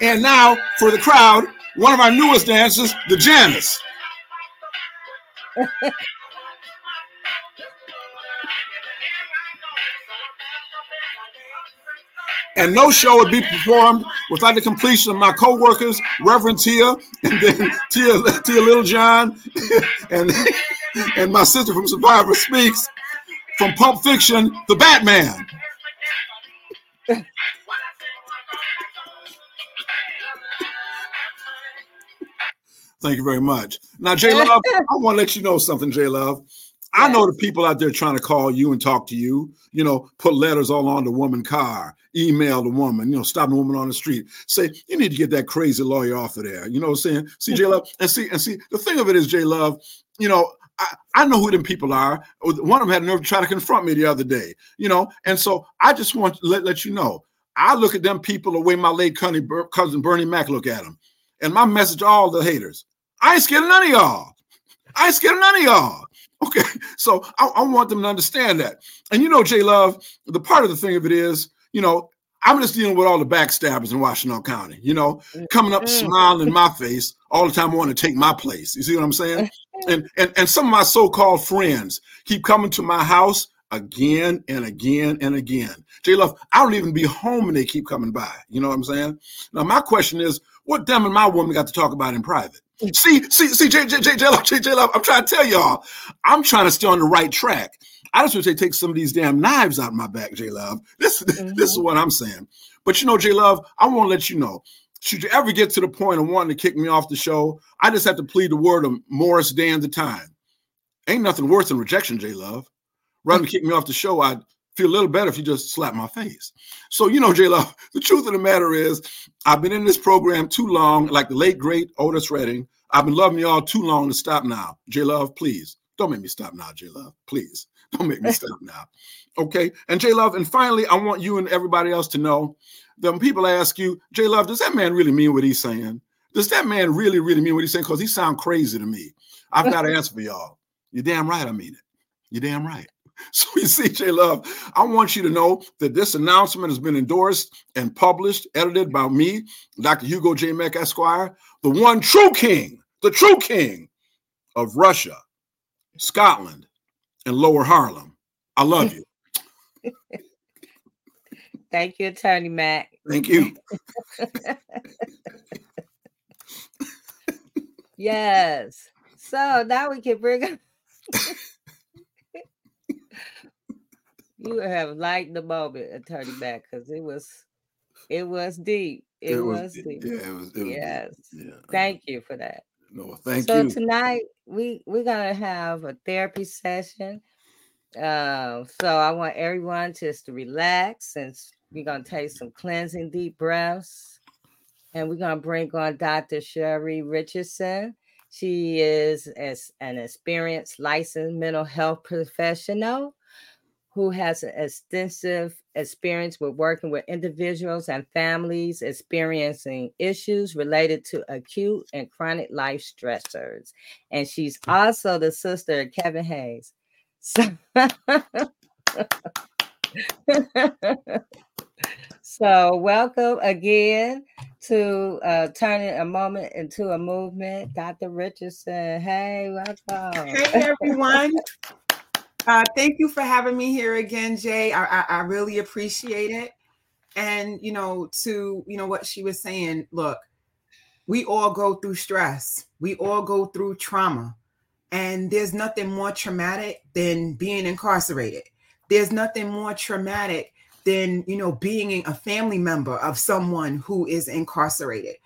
and now for the crowd, one of our newest dancers, the Janice. and no show would be performed without the completion of my co-workers, Reverend Tia, and then Tia, Tia Little John, and and my sister from Survivors Speak, from Pulp Fiction, the Batman. Thank you very much. Now, J Love, I want to let you know something, J Love. I know the people out there trying to call you and talk to you, you know, put letters all on the woman car, email the woman, you know, stop the woman on the street, say, you need to get that crazy lawyer off of there. You know what I'm saying? See, J Love, and see, and see, the thing of it is, J Love, you know, I, I know who them people are. One of them had nerve to try to confront me the other day, you know, and so I just want to let, let you know. I look at them people the way my late cousin Bernie Mac look at them. And my message to all the haters, I ain't scared of none of y'all. I ain't scared of none of y'all. So I, I, want them to understand that. And you know, Jay Love, the part of the thing of it is, you know, I'm just dealing with all the backstabbers in Washtenaw County, you know, coming up mm-hmm. smiling in my face all the time, wanting to take my place. You see what I'm saying? and, and and some of my so-called friends keep coming to my house again and again and again. Jay Love, I don't even be home and they keep coming by. You know what I'm saying? Now my question is, what them and my woman got to talk about in private? See, see, see, J, J, J, J, Love, J, J, Love, I'm trying to tell y'all, I'm trying to stay on the right track. I just wish they take some of these damn knives out of my back, J Love. This, mm-hmm. this is what I'm saying. But you know, J Love, I want to let you know. Should you ever get to the point of wanting to kick me off the show, I just have to plead the word of Morris Day and the time. Ain't nothing worse than rejection, J Love. Rather than kick me off the show, I'd feel a little better if you just slap my face. So, you know, J Love, the truth of the matter is, I've been in this program too long, like the late, great Otis Redding. I've been loving y'all too long to stop now. J Love, please don't make me stop now, J Love. Please don't make me stop now. Okay. And J Love, and finally, I want you and everybody else to know that when people ask you, J Love, does that man really mean what he's saying? Does that man really, really mean what he's saying? Because he sound crazy to me. I've got to answer for y'all. You're damn right. I mean it. You're damn right. So you see, J Love, I want you to know that this announcement has been endorsed and published, edited by me, Dr. Hugo J. Mack Esquire, the one true king, the true king of Russia, Scotland, and Lower Harlem. I love you. Thank you, Attorney Mack. Thank you. yes. So now we can bring up. You have liked the moment, Attorney Mack, because it was it was deep. It, it was, was, deep. Yeah, it was, it yes. Was, yeah. Thank you for that. No, thank so you. So tonight we we're gonna have a therapy session. Uh, so I want everyone just to relax and we're gonna take some cleansing deep breaths. and we're going to bring on Dr. Shari Richardson. She is as an experienced licensed mental health professional who has an extensive experience with working with individuals and families experiencing issues related to acute and chronic life stressors. And she's also the sister of Kevin Hayes. So, so welcome again to uh, turning a moment into a movement. Dr. Richardson, hey, welcome. Hey, everyone. Uh, thank you for having me here again, Jay. I, I, I really appreciate it. And, you know, to, you know, what she was saying, look, we all go through stress. We all go through trauma. And there's nothing more traumatic than being incarcerated. There's nothing more traumatic than you know being a family member of someone who is incarcerated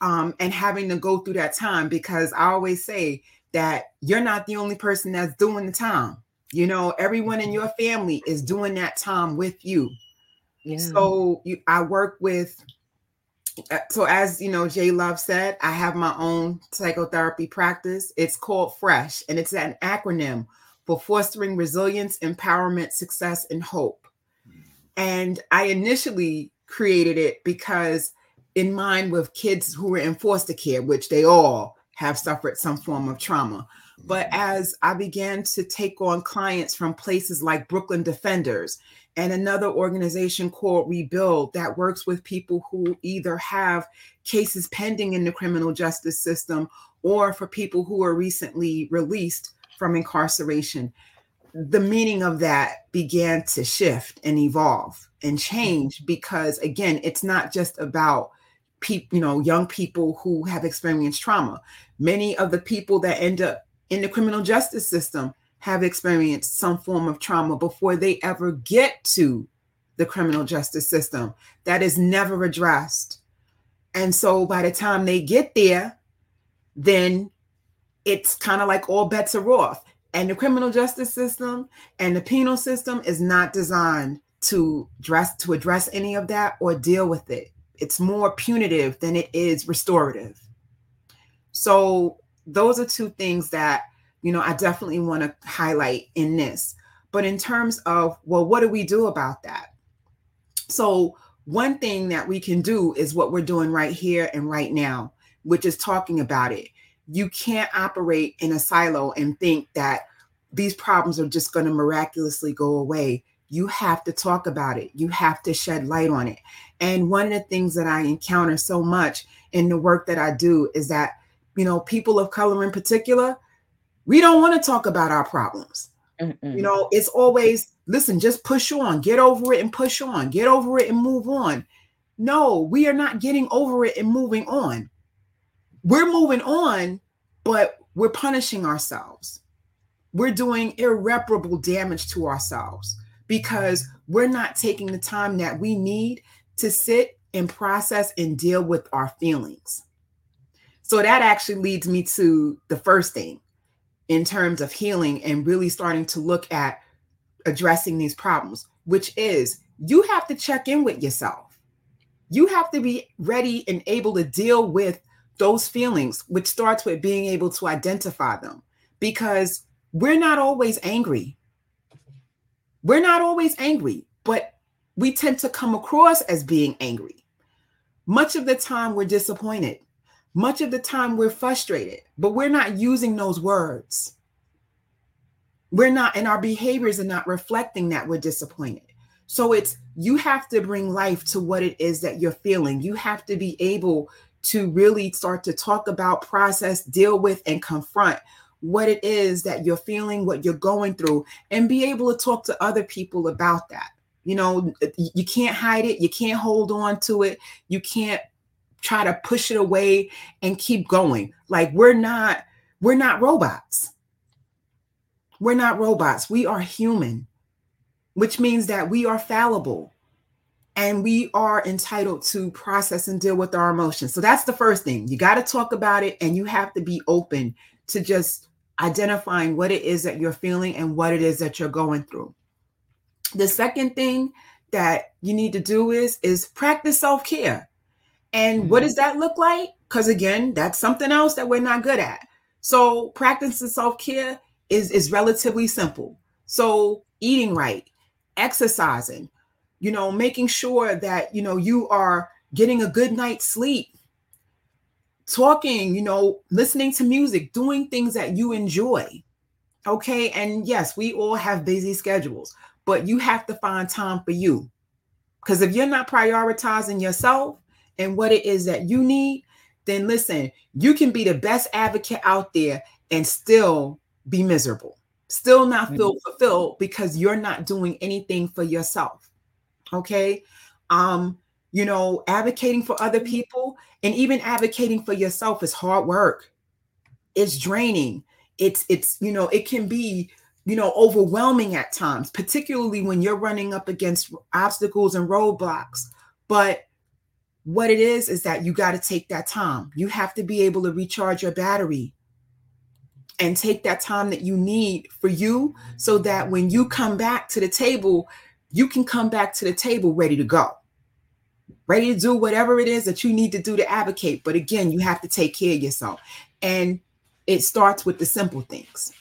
um, and having to go through that time because i always say that you're not the only person that's doing the time you know everyone in your family is doing that time with you yeah. so you, i work with uh, so as you know jay love said i have my own psychotherapy practice it's called fresh and it's an acronym for fostering resilience empowerment success and hope and I initially created it because, in mind with kids who were in foster care, which they all have suffered some form of trauma. But as I began to take on clients from places like Brooklyn Defenders and another organization called Rebuild that works with people who either have cases pending in the criminal justice system or for people who are recently released from incarceration, the meaning of that began to shift and evolve and change because again it's not just about people you know young people who have experienced trauma. Many of the people that end up in the criminal justice system have experienced some form of trauma before they ever get to the criminal justice system that is never addressed and so by the time they get there then it's kind of like all bets are off and the criminal justice system and the penal system is not designed to address to address any of that or deal with it. It's more punitive than it is restorative. So those are two things that you know I definitely want to highlight in this. But in terms of well, what do we do about that? So one thing that we can do is what we're doing right here and right now, which is talking about it you can't operate in a silo and think that these problems are just going to miraculously go away. You have to talk about it. You have to shed light on it. And one of the things that I encounter so much in the work that I do is that, you know, people of color in particular, we don't want to talk about our problems. Mm-mm. You know, it's always, listen, just push on, get over it and push on, get over it and move on. No, we are not getting over it and moving on we're moving on, but we're punishing ourselves. We're doing irreparable damage to ourselves because we're not taking the time that we need to sit and process and deal with our feelings. So that actually leads me to the first thing in terms of healing and really starting to look at addressing these problems, which is you have to check in with yourself. You have to be ready and able to deal with those feelings, which starts with being able to identify them because we're not always angry. We're not always angry, but we tend to come across as being angry. Much of the time, we're disappointed. Much of the time, we're frustrated, but we're not using those words. We're not, and our behaviors are not reflecting that we're disappointed. So it's you have to bring life to what it is that you're feeling. You have to be able to really start to talk about, process, deal with, and confront what it is that you're feeling, what you're going through, and be able to talk to other people about that. You know, you can't hide it, you can't hold on to it, you can't try to push it away and keep going. Like we're not we're not robots. We're not robots. We are human, which means that we are fallible and we are entitled to process and deal with our emotions. So that's the first thing. You got to talk about it and you have to be open to just identifying what it is that you're feeling and what it is that you're going through. The second thing that you need to do is is practice self-care. And mm-hmm. what does that look like? Because again, that's something else that we're not good at. So practicing self-care is, is relatively simple. So eating right, exercising, you know, making sure that you know you are getting a good night's sleep, talking, you know, listening to music, doing things that you enjoy. Okay. And yes, we all have busy schedules, but you have to find time for you. Because if you're not prioritizing yourself and what it is that you need, then listen, you can be the best advocate out there and still be miserable, still not feel mm-hmm. fulfilled because you're not doing anything for yourself. Okay. Um, you know, advocating for other mm-hmm. people and even advocating for yourself is hard work. It's draining. It's it's you know, it can be you know overwhelming at times, particularly when you're running up against obstacles and roadblocks. But what it is is that you got to take that time. You have to be able to recharge your battery and take that time that you need for you so that when you come back to the table, you can come back to the table ready to go ready to do whatever it is that you need to do to advocate. But again, you have to take care of yourself. And it starts with the simple things.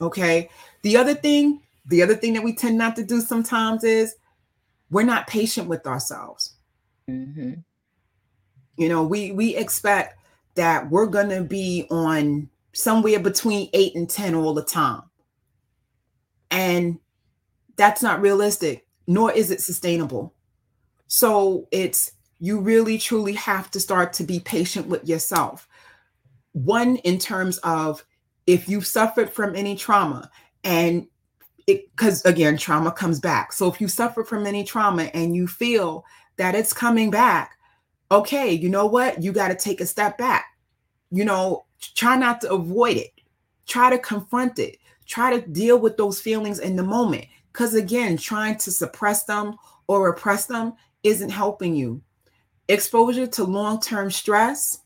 Okay. The other thing, the other thing that we tend not to do sometimes is we're not patient with ourselves. Mm-hmm. You know, we we expect that we're gonna be on somewhere between eight and ten all the time. And that's not realistic, nor is it sustainable. So it's you really truly have to start to be patient with yourself. One, in terms of if you've suffered from any trauma and it because again trauma comes back so if you suffer from any trauma and you feel that it's coming back okay you know what you got to take a step back you know try not to avoid it try to confront it try to deal with those feelings in the moment because again trying to suppress them or repress them isn't helping you. Exposure to long term stress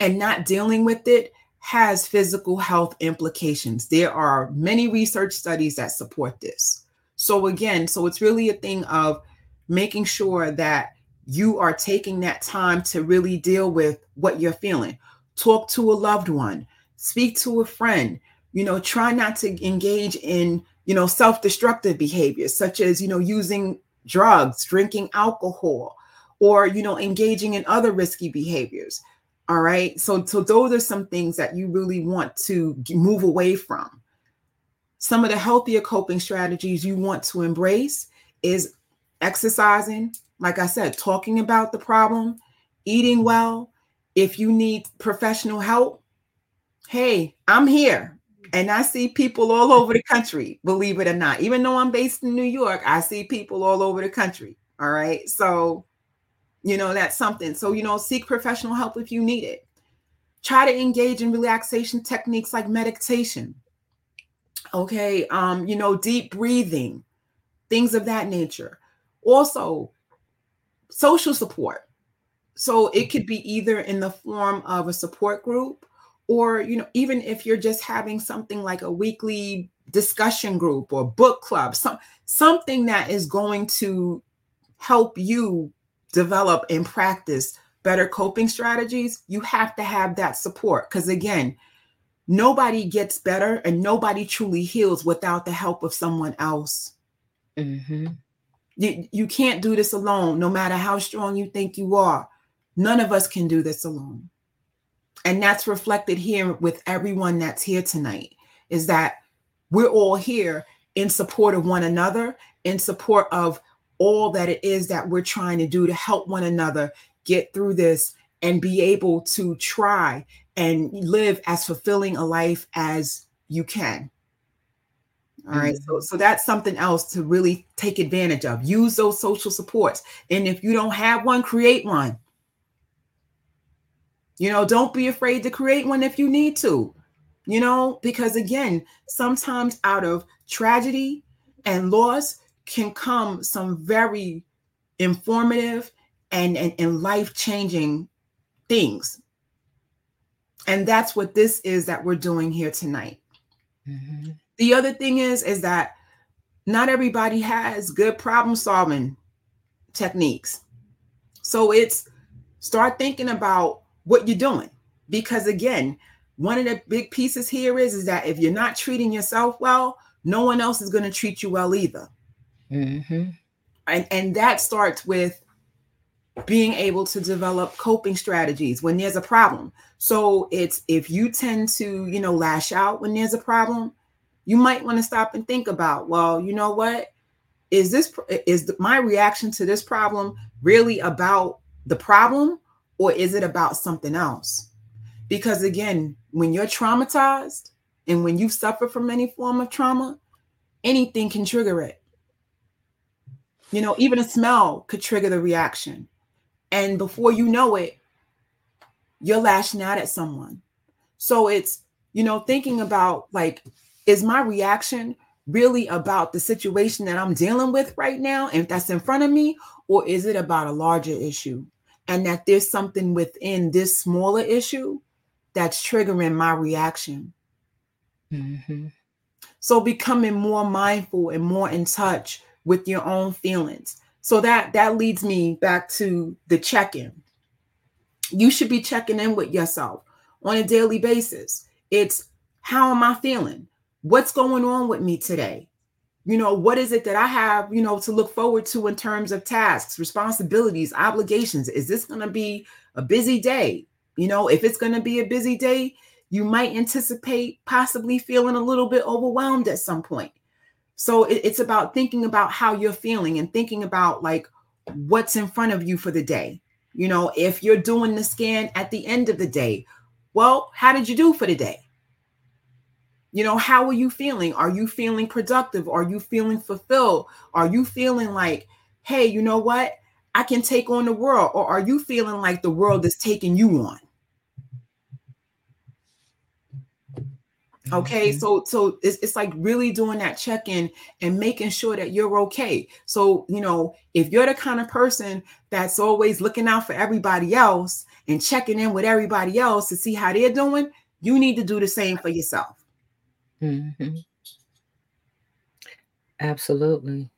and not dealing with it has physical health implications. There are many research studies that support this. So, again, so it's really a thing of making sure that you are taking that time to really deal with what you're feeling. Talk to a loved one, speak to a friend, you know, try not to engage in, you know, self destructive behaviors such as, you know, using drugs, drinking alcohol, or you know, engaging in other risky behaviors. All right. So, so those are some things that you really want to move away from. Some of the healthier coping strategies you want to embrace is exercising, like I said, talking about the problem, eating well. If you need professional help, hey, I'm here. And I see people all over the country, believe it or not. Even though I'm based in New York, I see people all over the country. All right. So, you know, that's something. So, you know, seek professional help if you need it. Try to engage in relaxation techniques like meditation. Okay. Um, you know, deep breathing, things of that nature. Also, social support. So it could be either in the form of a support group or you know even if you're just having something like a weekly discussion group or book club some something that is going to help you develop and practice better coping strategies you have to have that support because again nobody gets better and nobody truly heals without the help of someone else mm-hmm. You, you can't do this alone no matter how strong you think you are. None of us can do this alone. And that's reflected here with everyone that's here tonight is that we're all here in support of one another in support of all that it is that we're trying to do to help one another get through this and be able to try and live as fulfilling a life as you can all right. So, so that's something else to really take advantage of. Use those social supports. And if you don't have one, create one. You know, don't be afraid to create one if you need to, you know, because again, sometimes out of tragedy and loss can come some very informative and, and, and life changing things. And that's what this is that we're doing here tonight. Mm-hmm. The other thing is, is that not everybody has good problem solving techniques. So it's start thinking about what you're doing because again, one of the big pieces here is is that if you're not treating yourself well, no one else is going to treat you well either. Mm-hmm. And and that starts with being able to develop coping strategies when there's a problem. So it's if you tend to, you know, lash out when there's a problem, you might want to stop and think about, well, you know what? Is this is my reaction to this problem really about the problem or is it about something else? Because again, when you're traumatized and when you suffer from any form of trauma, anything can trigger it. You know, even a smell could trigger the reaction. And before you know it, you're lashing out at someone. So it's, you know, thinking about like, is my reaction really about the situation that I'm dealing with right now and that's in front of me? Or is it about a larger issue? And that there's something within this smaller issue that's triggering my reaction. Mm-hmm. So becoming more mindful and more in touch with your own feelings. So that that leads me back to the check-in. You should be checking in with yourself on a daily basis. It's how am I feeling? What's going on with me today? You know, what is it that I have, you know, to look forward to in terms of tasks, responsibilities, obligations? Is this going to be a busy day? You know, if it's going to be a busy day, you might anticipate possibly feeling a little bit overwhelmed at some point. So it, it's about thinking about how you're feeling and thinking about like what's in front of you for the day. You know, if you're doing the scan at the end of the day, well, how did you do for the day? You know, how are you feeling? Are you feeling productive? Are you feeling fulfilled? Are you feeling like, hey, you know what? I can take on the world? Or are you feeling like the world is taking you on? Okay, mm-hmm. so so it's, it's like really doing that check-in and making sure that you're okay. So, you know, if you're the kind of person that's always looking out for everybody else and checking in with everybody else to see how they're doing, you need to do the same for yourself. Mm-hmm. Absolutely.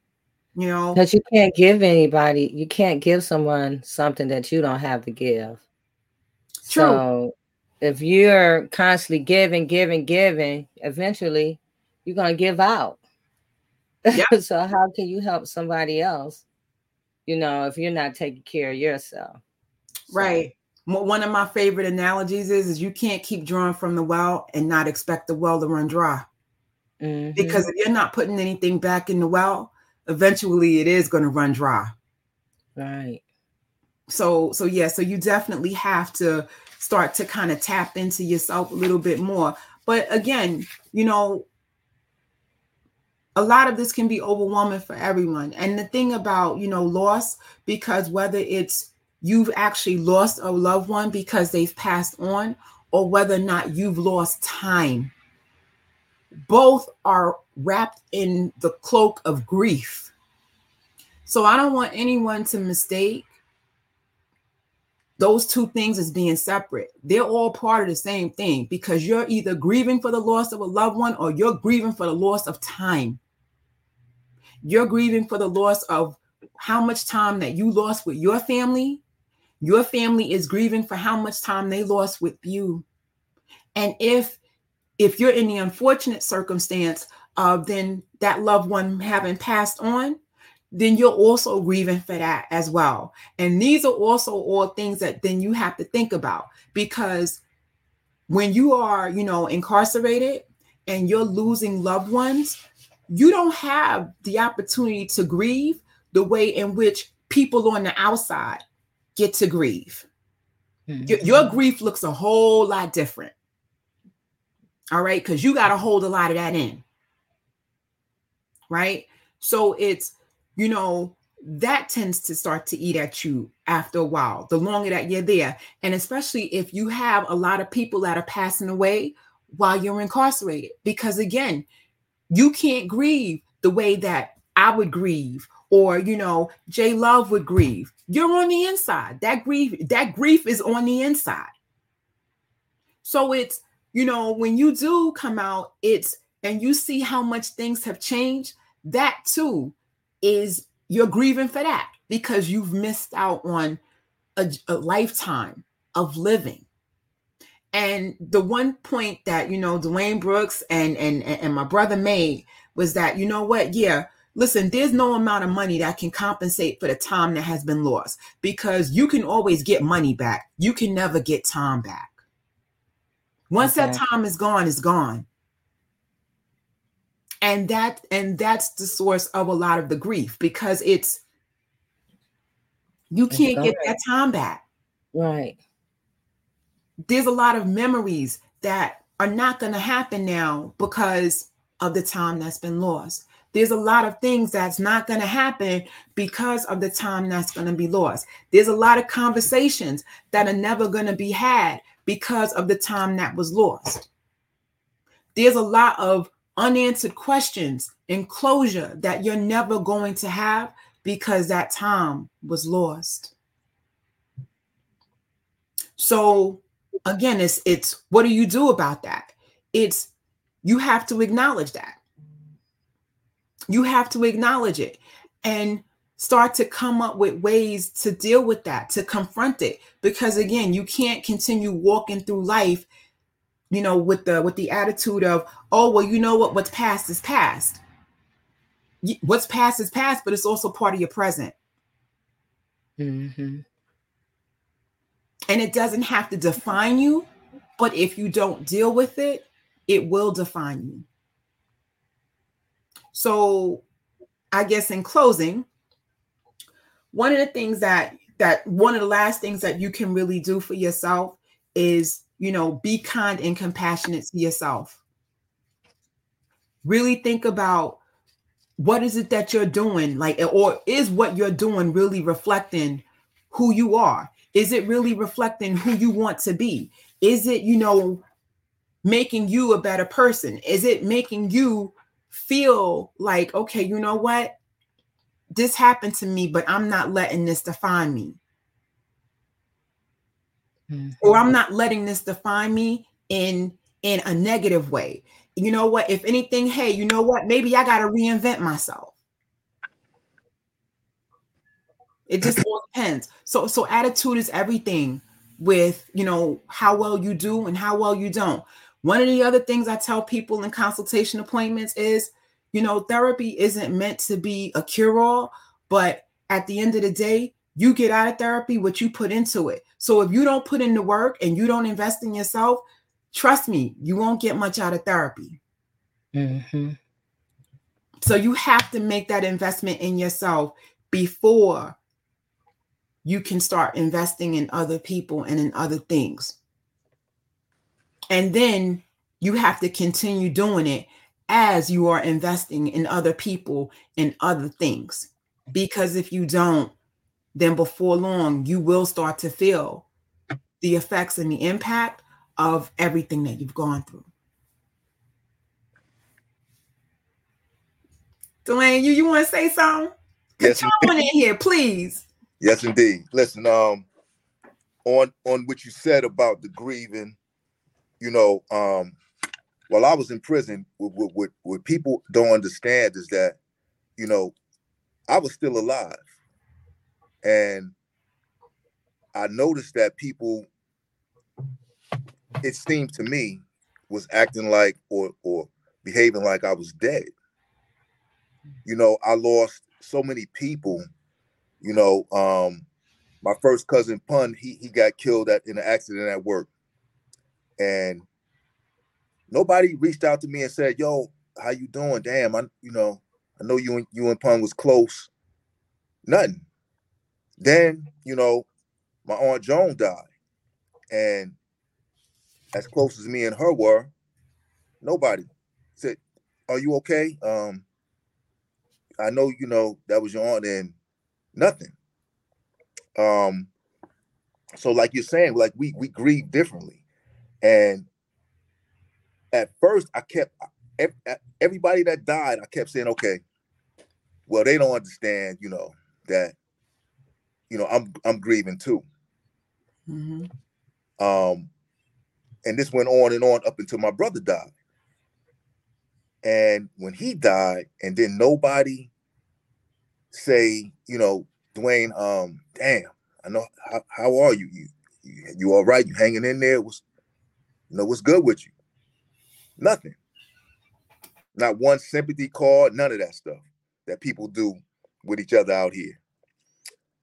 You know, because you can't give anybody, you can't give someone something that you don't have to give. True. So if you're constantly giving, giving, giving, eventually you're going to give out. Yep. so how can you help somebody else? You know, if you're not taking care of yourself. Right. One of my favorite analogies is, is you can't keep drawing from the well and not expect the well to run dry. Mm-hmm. Because if you're not putting anything back in the well, eventually it is going to run dry. Right. So so yeah, so you definitely have to start to kind of tap into yourself a little bit more. But again, you know, a lot of this can be overwhelming for everyone. And the thing about, you know, loss, because whether it's you've actually lost a loved one because they've passed on, or whether or not you've lost time, both are wrapped in the cloak of grief. So I don't want anyone to mistake those two things as being separate. They're all part of the same thing because you're either grieving for the loss of a loved one or you're grieving for the loss of time. You're grieving for the loss of how much time that you lost with your family. Your family is grieving for how much time they lost with you. And if if you're in the unfortunate circumstance of then that loved one having passed on, then you're also grieving for that as well. And these are also all things that then you have to think about because when you are, you know, incarcerated and you're losing loved ones, you don't have the opportunity to grieve the way in which people on the outside get to grieve. Mm-hmm. Your, your grief looks a whole lot different. All right, because you got to hold a lot of that in. Right. So it's you know, that tends to start to eat at you after a while, the longer that you're there. And especially if you have a lot of people that are passing away while you're incarcerated, because again, you can't grieve the way that I would grieve or you know Jay Love would grieve. You're on the inside. That grief, that grief is on the inside. So it's you know when you do come out, it's and you see how much things have changed. That too is you're grieving for that because you've missed out on a, a lifetime of living. And the one point that you know Dwayne Brooks and and and my brother made was that you know what, yeah, listen, there's no amount of money that can compensate for the time that has been lost because you can always get money back. You can never get time back. Once okay. that time is gone, it's gone. And that and that's the source of a lot of the grief because it's you can't get that time back. Right. There's a lot of memories that are not going to happen now because of the time that's been lost. There's a lot of things that's not going to happen because of the time that's going to be lost. There's a lot of conversations that are never going to be had because of the time that was lost. There's a lot of unanswered questions and closure that you're never going to have because that time was lost. So again, it's it's what do you do about that? It's you have to acknowledge that. You have to acknowledge it and start to come up with ways to deal with that, to confront it. Because again, you can't continue walking through life, you know, with the with the attitude of, oh, well, you know what, what's past is past. What's past is past, but it's also part of your present. Mm-hmm. And it doesn't have to define you, but if you don't deal with it, it will define you. So, I guess in closing, one of the things that that one of the last things that you can really do for yourself is, you know, be kind and compassionate to yourself. Really think about what is it that you're doing like or is what you're doing really reflecting who you are is it really reflecting who you want to be? Is it, you know, making you a better person? Is it making you feel like, okay, you know what? This happened to me, but I'm not letting this define me. Mm-hmm. Or I'm not letting this define me in in a negative way. You know what? If anything, hey, you know what? Maybe I got to reinvent myself. It just all depends. So so attitude is everything with you know how well you do and how well you don't. One of the other things I tell people in consultation appointments is, you know, therapy isn't meant to be a cure-all, but at the end of the day, you get out of therapy what you put into it. So if you don't put in the work and you don't invest in yourself, trust me, you won't get much out of therapy. Mm-hmm. So you have to make that investment in yourself before you can start investing in other people and in other things. And then you have to continue doing it as you are investing in other people and other things. Because if you don't, then before long, you will start to feel the effects and the impact of everything that you've gone through. Dwayne, you, you want to say something? Yes, in here, please. Yes, indeed. Listen, um, on on what you said about the grieving, you know, um, while I was in prison, what, what, what people don't understand is that, you know, I was still alive, and I noticed that people, it seemed to me, was acting like or or behaving like I was dead. You know, I lost so many people you know, um, my first cousin Pun, he he got killed at in an accident at work, and nobody reached out to me and said, "Yo, how you doing? Damn, I you know, I know you and you and Pun was close." Nothing. Then you know, my aunt Joan died, and as close as me and her were, nobody said, "Are you okay?" Um, I know you know that was your aunt, and nothing. Um, so like you're saying, like we we grieve differently, and at first I kept everybody that died, I kept saying, okay, well they don't understand, you know that, you know I'm I'm grieving too. Mm-hmm. Um, and this went on and on up until my brother died. And when he died, and then nobody say, you know, Dwayne, um, damn, I know how, how are you? You, you? you all right? You hanging in there? What's know what's good with you? Nothing. Not one sympathy card, none of that stuff that people do with each other out here.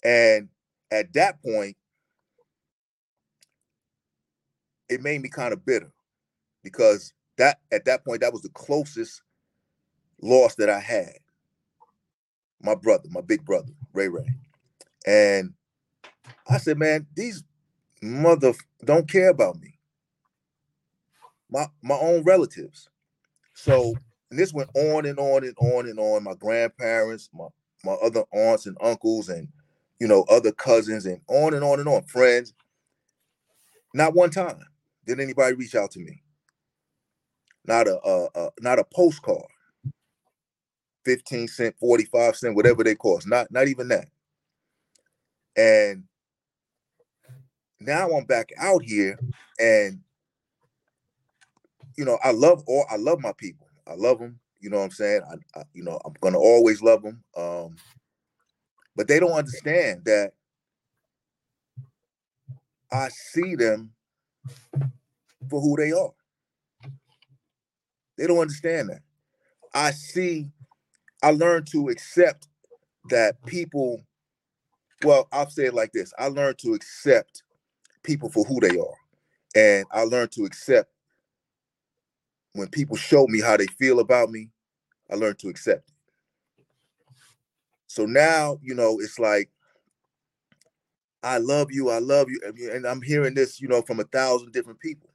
And at that point, it made me kind of bitter because that at that point that was the closest loss that I had. My brother, my big brother, Ray Ray. And I said, man, these mother don't care about me. My my own relatives. So and this went on and on and on and on. My grandparents, my my other aunts and uncles, and you know, other cousins, and on and on and on, friends. Not one time did anybody reach out to me. Not a, a, a not a postcard. 15 cent, 45 cent, whatever they cost. Not not even that. And now I'm back out here and you know, I love all I love my people. I love them. You know what I'm saying? I, I you know, I'm gonna always love them. Um, but they don't understand that I see them for who they are. They don't understand that. I see, I learned to accept that people, well, I'll say it like this I learned to accept people for who they are. And I learned to accept when people show me how they feel about me, I learned to accept it. So now, you know, it's like, I love you, I love you. And I'm hearing this, you know, from a thousand different people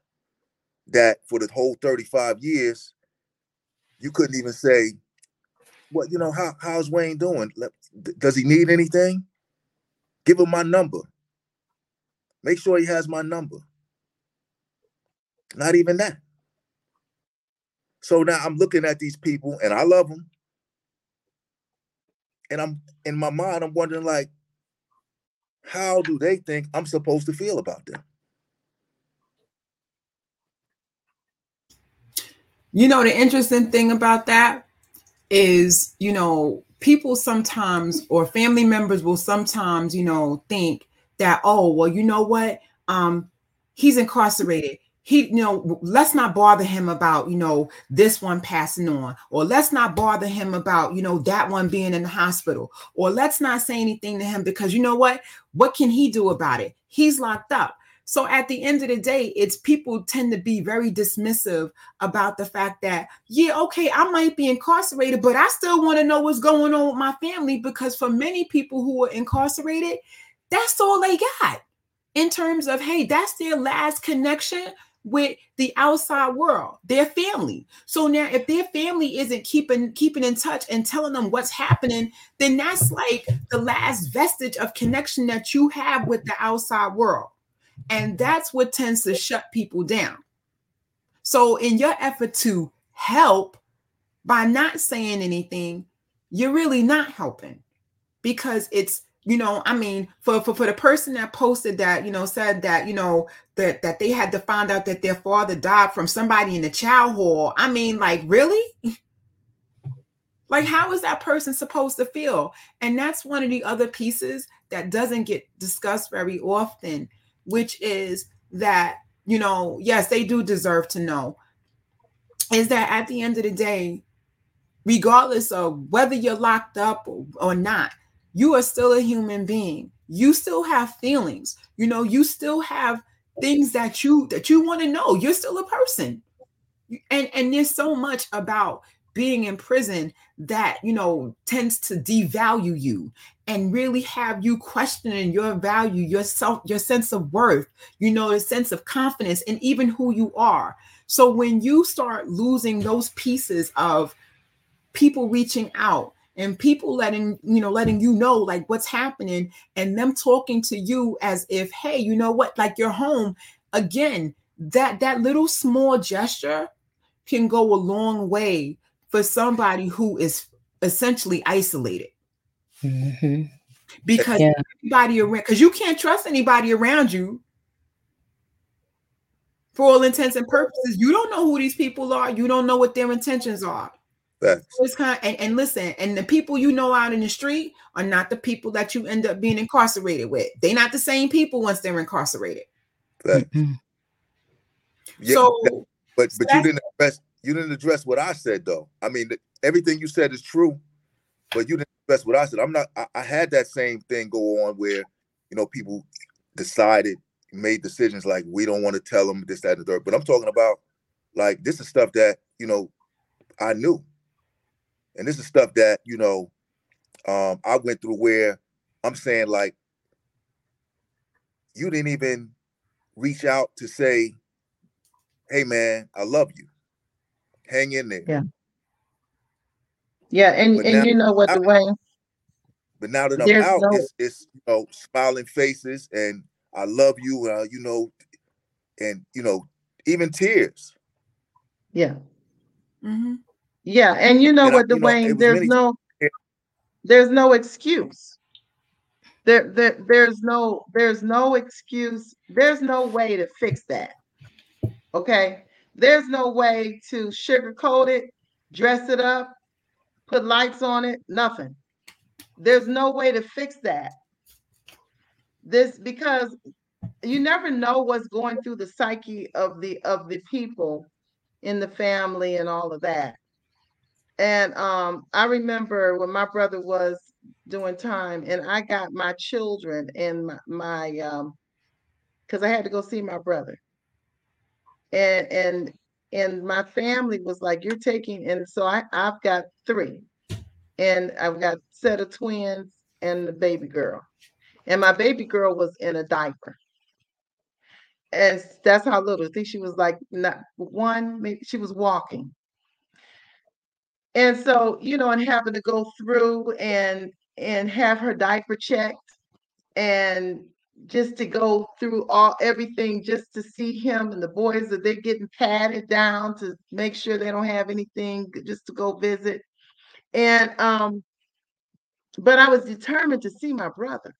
that for the whole 35 years, you couldn't even say, well, you know, how, how's Wayne doing? Does he need anything? Give him my number. Make sure he has my number. Not even that. So now I'm looking at these people and I love them. And I'm in my mind, I'm wondering, like, how do they think I'm supposed to feel about them? You know, the interesting thing about that is, you know, people sometimes or family members will sometimes, you know, think that, oh, well, you know what? Um, he's incarcerated he you know let's not bother him about you know this one passing on or let's not bother him about you know that one being in the hospital or let's not say anything to him because you know what? What can he do about it? He's locked up. So at the end of the day it's people tend to be very dismissive about the fact that yeah okay i might be incarcerated but i still want to know what's going on with my family because for many people who are incarcerated that's all they got in terms of hey that's their last connection with the outside world, their family. So now if their family isn't keeping keeping in touch and telling them what's happening, then that's like the last vestige of connection that you have with the outside world. And that's what tends to shut people down. So in your effort to help by not saying anything, you're really not helping because it's you know i mean for, for for the person that posted that you know said that you know that that they had to find out that their father died from somebody in the chow hall i mean like really? Like how is that person supposed to feel? And that's one of the other pieces that doesn't get discussed very often which is that you know yes they do deserve to know is that at the end of the day regardless of whether you're locked up or, or not you are still a human being. You still have feelings. You know you still have things that you that you want to know. You're still a person. And and there's so much about being in prison that you know tends to devalue you and really have you questioning your value your self your sense of worth you know a sense of confidence and even who you are. So when you start losing those pieces of people reaching out and people letting you know letting you know like what's happening and them talking to you as if hey you know what? Like you're home. Again that that little small gesture can go a long way for somebody who is essentially isolated. Mm-hmm. because yeah. everybody around because you can't trust anybody around you. For all intents and purposes you don't know who these people are. You don't know what their intentions are That's it's kind of, and, and listen, and the people you know out in the street are not the people that you end up being incarcerated with. They're not the same people once they're incarcerated. Mm-hmm. Yeah, so, but but you didn't address you didn't address what I said though. I mean, everything you said is true, but you didn't address what I said. I'm not. I, I had that same thing go on where you know people decided made decisions like we don't want to tell them this that and the third. But I'm talking about like this is stuff that you know I knew, and this is stuff that you know um, I went through where I'm saying like you didn't even reach out to say, "Hey man, I love you. Hang in there." Yeah. Yeah, and but and now, you know what, the way. But now that I'm out, no... it's, it's you know smiling faces and I love you, uh, you know, and you know even tears. Yeah. Mm-hmm. Yeah, and you know and what, I, Dwayne? You know, there's many... no, there's no excuse. There, there, there's no, there's no excuse. There's no way to fix that. Okay, there's no way to sugarcoat it, dress it up, put lights on it. Nothing. There's no way to fix that. This because you never know what's going through the psyche of the of the people in the family and all of that. And um, I remember when my brother was doing time, and I got my children and my, my um, because I had to go see my brother, and and and my family was like, "You're taking," and so I I've got three, and I've got set of twins and the baby girl, and my baby girl was in a diaper and that's how little. I think she was like not one, maybe she was walking. And so, you know, and having to go through and and have her diaper checked and just to go through all everything just to see him and the boys that they're getting patted down to make sure they don't have anything just to go visit. And um, but I was determined to see my brother.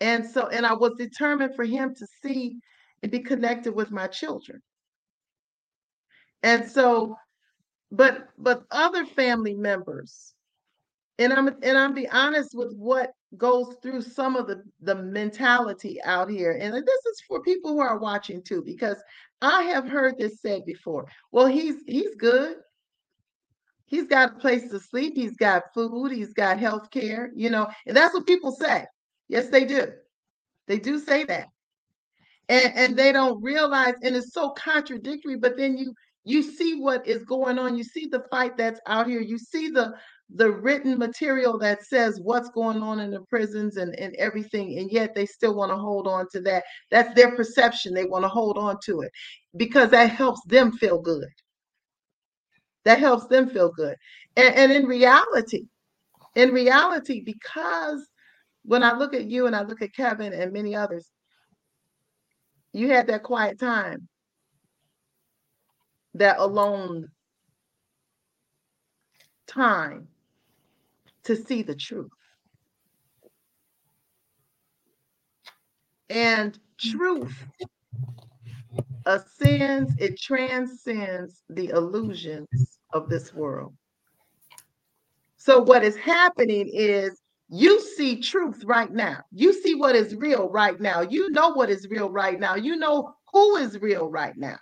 And so, and I was determined for him to see and be connected with my children. And so, but but other family members, and I'm and I'm be honest with what goes through some of the the mentality out here. And this is for people who are watching too, because I have heard this said before. Well, he's he's good. He's got a place to sleep. He's got food. He's got health care. You know, and that's what people say. Yes, they do. They do say that. And, and they don't realize, and it's so contradictory, but then you you see what is going on. You see the fight that's out here. You see the the written material that says what's going on in the prisons and, and everything, and yet they still want to hold on to that. That's their perception. They want to hold on to it because that helps them feel good. That helps them feel good. And, and in reality, in reality, because when I look at you and I look at Kevin and many others, you had that quiet time, that alone time to see the truth. And truth ascends, it transcends the illusions of this world. So, what is happening is you see truth right now. You see what is real right now. You know what is real right now. You know who is real right now.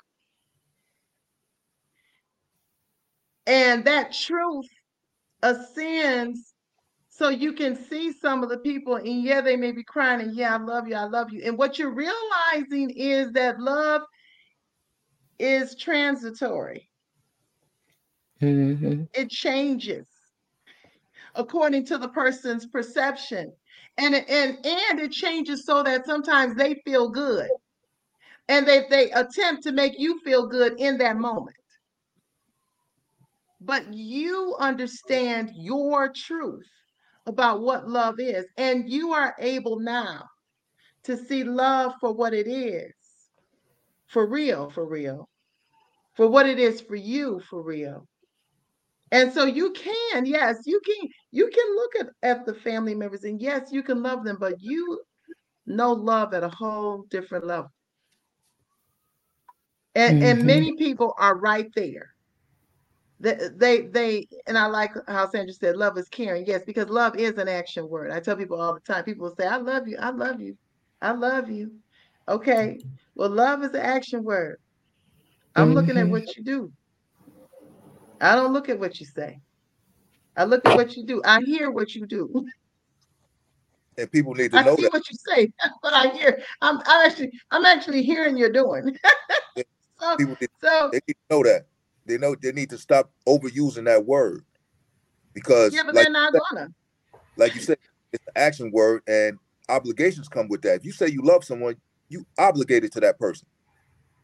And that truth ascends so you can see some of the people, and yeah, they may be crying, and yeah, I love you, I love you. And what you're realizing is that love is transitory, mm-hmm. it changes according to the person's perception. And, and, and it changes so that sometimes they feel good and they, they attempt to make you feel good in that moment. But you understand your truth about what love is, and you are able now to see love for what it is for real, for real, for what it is for you, for real. And so you can, yes, you can, you can look at, at the family members and yes, you can love them, but you know love at a whole different level. And, mm-hmm. and many people are right there. They, they, they, and I like how Sandra said, love is caring. Yes, because love is an action word. I tell people all the time. People will say, I love you. I love you. I love you. Okay. Well, love is an action word. I'm mm-hmm. looking at mm-hmm. what you do. I don't look at what you say. I look at what you do. I hear what you do. And people need to I know see what you say. That's what I hear. I'm, I'm actually I'm actually hearing you're doing. so, people need, so they need to know that. They know they need to stop overusing that word. Because yeah, but like they're not gonna. Like you said, it's an action word and obligations come with that. If you say you love someone, you obligated to that person.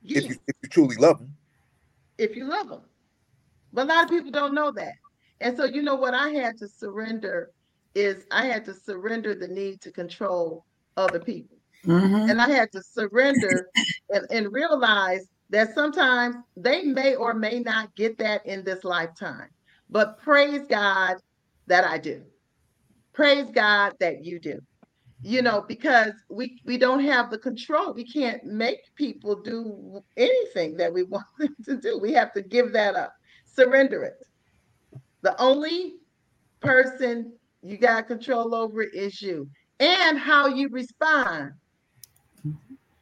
Yeah. If you if you truly love them. If you love them. But a lot of people don't know that. And so, you know what I had to surrender is I had to surrender the need to control other people. Mm-hmm. And I had to surrender and, and realize that sometimes they may or may not get that in this lifetime. But praise God that I do. Praise God that you do. You know, because we we don't have the control. We can't make people do anything that we want them to do. We have to give that up surrender it. The only person you got control over is you and how you respond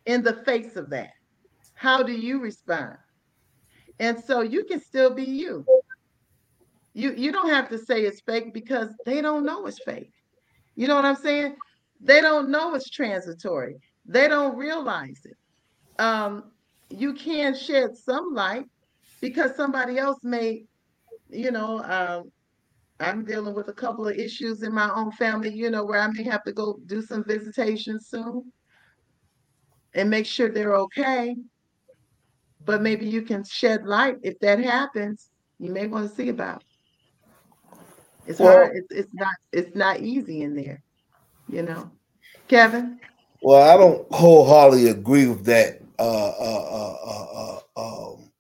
in the face of that. How do you respond? And so you can still be you. You you don't have to say it's fake because they don't know it's fake. You know what I'm saying? They don't know it's transitory. They don't realize it. Um, you can shed some light because somebody else may, you know, um, I'm dealing with a couple of issues in my own family, you know, where I may have to go do some visitations soon and make sure they're okay. But maybe you can shed light if that happens. You may want to see about. It. It's well, hard. It's, it's not. It's not easy in there. You know, Kevin. Well, I don't wholeheartedly agree with that. Uh, uh, uh, uh, uh um,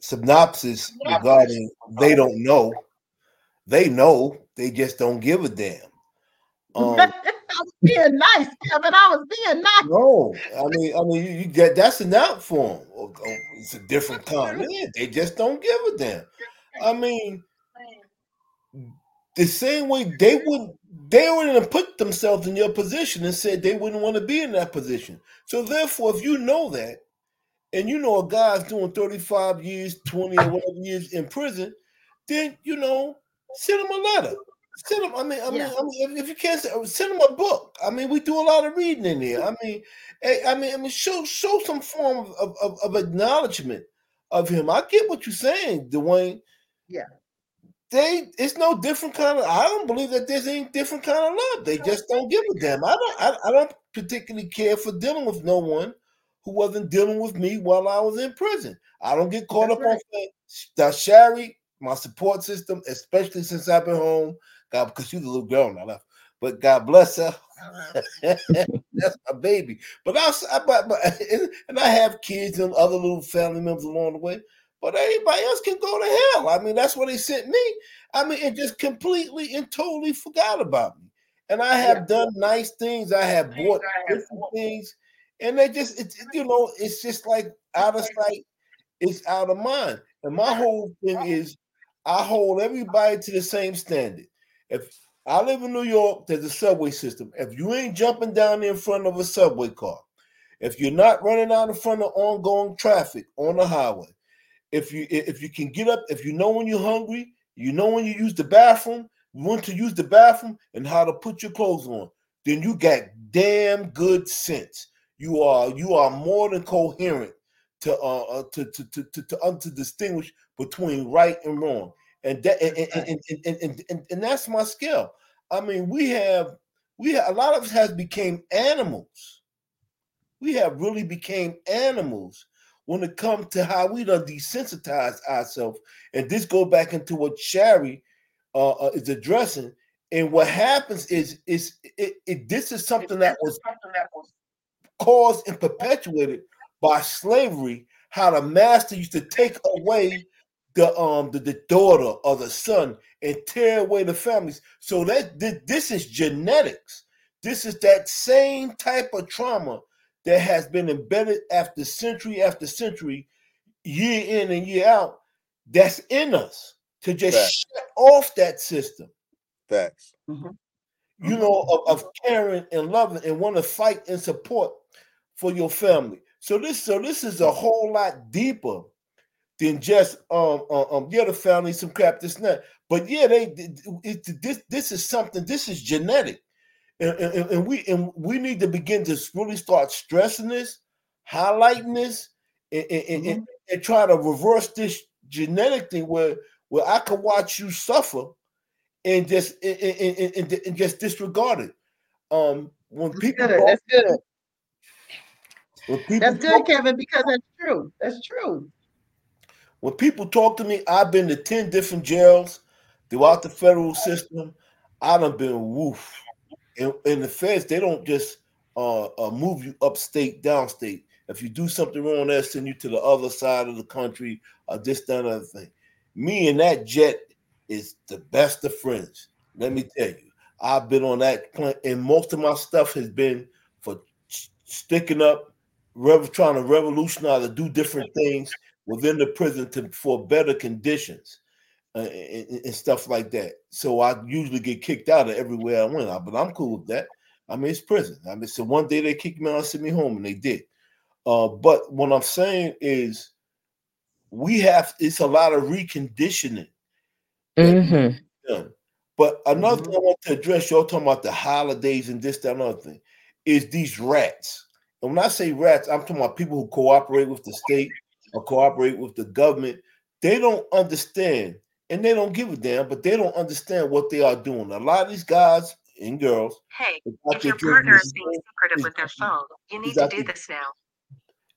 synopsis regarding they don't know. They know, they just don't give a damn. Um, I was being nice, Kevin. I was being nice. No, I mean, I mean, you, you get that's an out form. Oh, oh, it's a different kind. Yeah, they just don't give a damn. I mean, the same way they would they wouldn't have put themselves in your position and said they wouldn't want to be in that position. So therefore, if you know that, and you know a guy's doing 35 years, 20 or whatever years in prison, then you know, send him a letter. Send him, I mean, I mean, yeah. I mean, if you can't send him a book. I mean, we do a lot of reading in here. I mean, eh, I mean, I mean, show show some form of, of, of acknowledgement of him. I get what you're saying, Dwayne. Yeah. They it's no different kind of I don't believe that there's any different kind of love. They just don't give a damn. I don't I, I don't particularly care for dealing with no one who wasn't dealing with me while I was in prison. I don't get caught That's up right. on that. Sherry, my support system, especially since I've been home. God, because she's a little girl and I left. But God bless her. That's my baby. But I, I but, but, and I have kids and other little family members along the way. But anybody else can go to hell. I mean, that's what they sent me. I mean, it just completely and totally forgot about me. And I have yeah. done nice things. I have bought different things and they just it's you know it's just like out of sight it's out of mind and my whole thing is i hold everybody to the same standard if i live in new york there's a subway system. If you ain't jumping down in front of a subway car if you're not running out in front of ongoing traffic on the highway if you if you can get up if you know when you're hungry you know when you use the bathroom want to use the bathroom and how to put your clothes on then you got damn good sense. You are you are more than coherent to uh, uh to, to to to to, to distinguish between right and wrong and that and and, and, and, and, and that's my skill. I mean we have we have, a lot of us has became animals. We have really became animals when it comes to how we done desensitize ourselves. And this go back into what Shari uh, uh, is addressing. And what happens is is it, it this is something that was something that was caused and perpetuated by slavery, how the master used to take away the um the, the daughter or the son and tear away the families. So that this is genetics. This is that same type of trauma that has been embedded after century after century, year in and year out. That's in us. to just Facts. shut off that system. Facts. Mm-hmm. You know, of, of caring and loving and want to fight and support for your family. So this, so this is a whole lot deeper than just um um, um yeah the family some crap this and that. But yeah, they it, this this is something. This is genetic, and, and, and we and we need to begin to really start stressing this, highlighting this, and, and, mm-hmm. and try to reverse this genetic thing where where I can watch you suffer and just and, and, just disregard it. Um, when people good. that's good. That's good, Kevin, because that's true. That's true. When people talk to me, I've been to 10 different jails throughout the federal system. I done been woof. In, in the feds, they don't just uh, uh, move you upstate, downstate. If you do something wrong, they'll send you to the other side of the country or this, that, other thing. Me and that jet is the best of friends. Let me tell you, I've been on that plane, and most of my stuff has been for sticking up, trying to revolutionize to do different things within the prison to, for better conditions uh, and, and, stuff like that. So I usually get kicked out of everywhere I went, but I'm cool with that. I mean, it's prison. I mean, so one day they kicked me out and sent me home, and they did. Uh, but what I'm saying is, we have it's a lot of reconditioning. Mm-hmm. But another mm-hmm. thing I want to address, y'all talking about the holidays and this, that, and other thing, is these rats. And when I say rats, I'm talking about people who cooperate with the state or cooperate with the government. They don't understand and they don't give a damn, but they don't understand what they are doing. A lot of these guys and girls. Hey, if your partner is being secretive with their phone, you need to do this now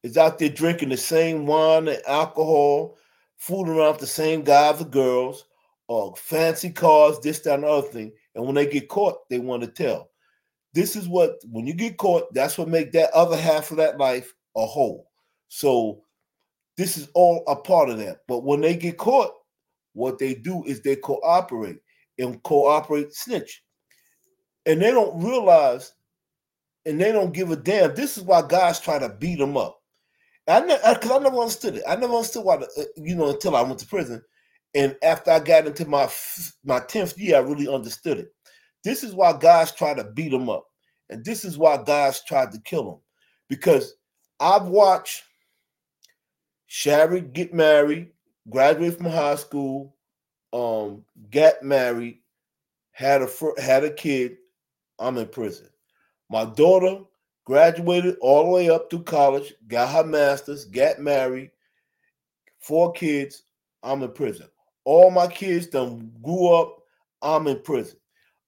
is out there drinking the same wine and alcohol, fooling around with the same guys or girls, or fancy cars, this, that, and the other thing. And when they get caught, they want to tell. This is what when you get caught, that's what make that other half of that life a whole. So this is all a part of that. But when they get caught, what they do is they cooperate and cooperate snitch. And they don't realize and they don't give a damn. This is why guys try to beat them up. I because I, never understood it. I never understood why, uh, you know, until I went to prison, and after I got into my my tenth year, I really understood it. This is why guys try to beat them up, and this is why guys tried to kill them, because I've watched Shari get married, graduated from high school, um, got married, had a had a kid. I'm in prison. My daughter graduated all the way up through college, got her master's, got married, four kids. I'm in prison. All my kids done grew up. I'm in prison.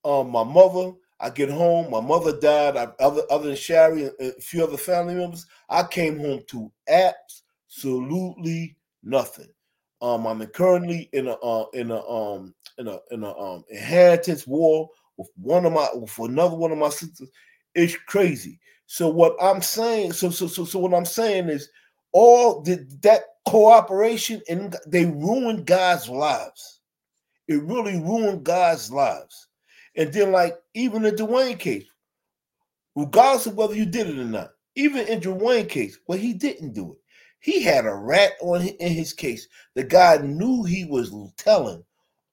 Um, my mother, I get home. My mother died. I, other other than Shari and a few other family members, I came home to absolutely nothing. Um, I'm currently in a uh, in a um in a in a um inheritance war with one of my with another one of my sisters. It's crazy. So what I'm saying, so so so so what I'm saying is all the, that cooperation and they ruined God's lives. It really ruined God's lives. And then, like even in Dwayne case, regardless of whether you did it or not, even in Dwayne case, well, he didn't do it. He had a rat on in his case. The guy knew he was telling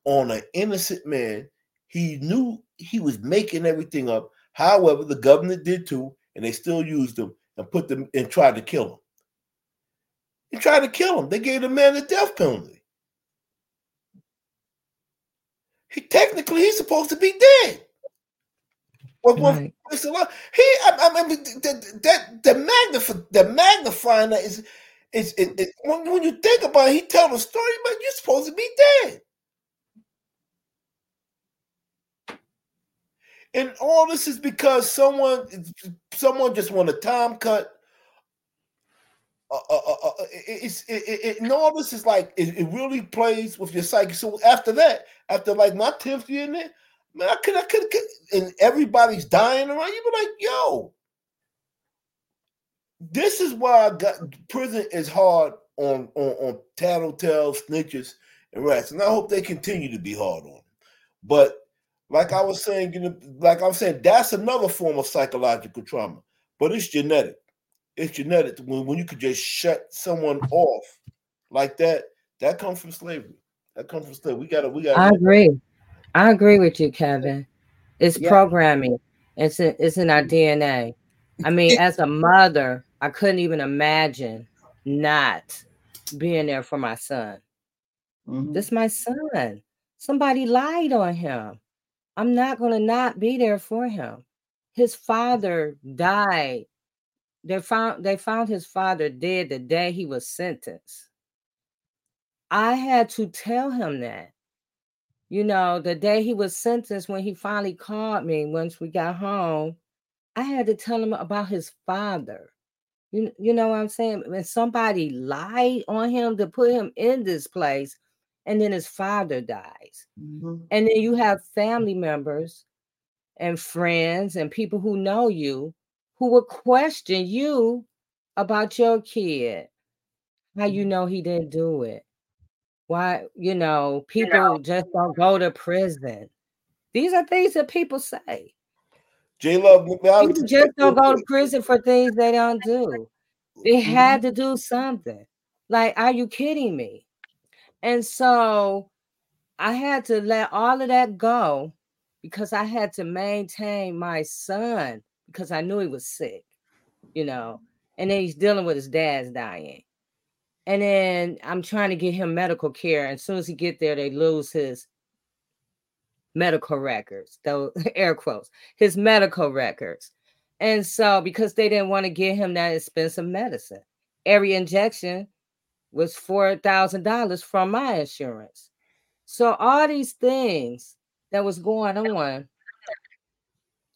on an innocent man. He knew he was making everything up. However, the government did too, and they still used him and put them and tried to kill him. They tried to kill him. They gave the man the death penalty. He technically he's supposed to be dead. Well, right. he, I, I mean, the, the magnify the magnifying that is is it, it, when, when you think about it, he tell the story, but you're supposed to be dead. And all this is because someone someone just want a time cut. Uh, uh, uh, uh it's it, it, and all this is like it, it, really plays with your psyche. So after that, after like my tenth year in it, man, I could I could, and everybody's dying around you. Be like, yo, this is why I got prison is hard on on on tattletales, snitches, and rats, and I hope they continue to be hard on. Them. But like I was saying, you know, like I'm saying, that's another form of psychological trauma, but it's genetic. It's genetic. When, when you could just shut someone off like that, that comes from slavery. That comes from still. We gotta we gotta I agree. I agree with you, Kevin. It's Yeah. programming. It's in, it's in our DNA. I mean, as a mother, I couldn't even imagine not being there for my son. Mhm. This my son. Somebody lied on him. I'm not going to not be there for him. His father died. They found they found his father dead the day he was sentenced. I had to tell him that. You know, the day he was sentenced when he finally called me once we got home, I had to tell him about his father. You, you know what I'm saying? When somebody lied on him to put him in this place, and then his father dies. Mhm. And then you have family members and friends and people who know you who will question you about your kid. How you know he didn't do it? Why, you know, people just don't go to prison. These are things that people say. Jay Love People just don't go to prison for things they don't do. They had to do something. Like, are you kidding me? And so I had to let all of that go because I had to maintain my son because I knew he was sick, you know, and then he's dealing with his dad's dying. And then I'm trying to get him medical care. And as soon as he get there, they lose his medical records, those air quotes, his medical records. And so because they didn't want to give him that expensive medicine, every injection was four thousand dollars from my insurance. So all these things that was going on,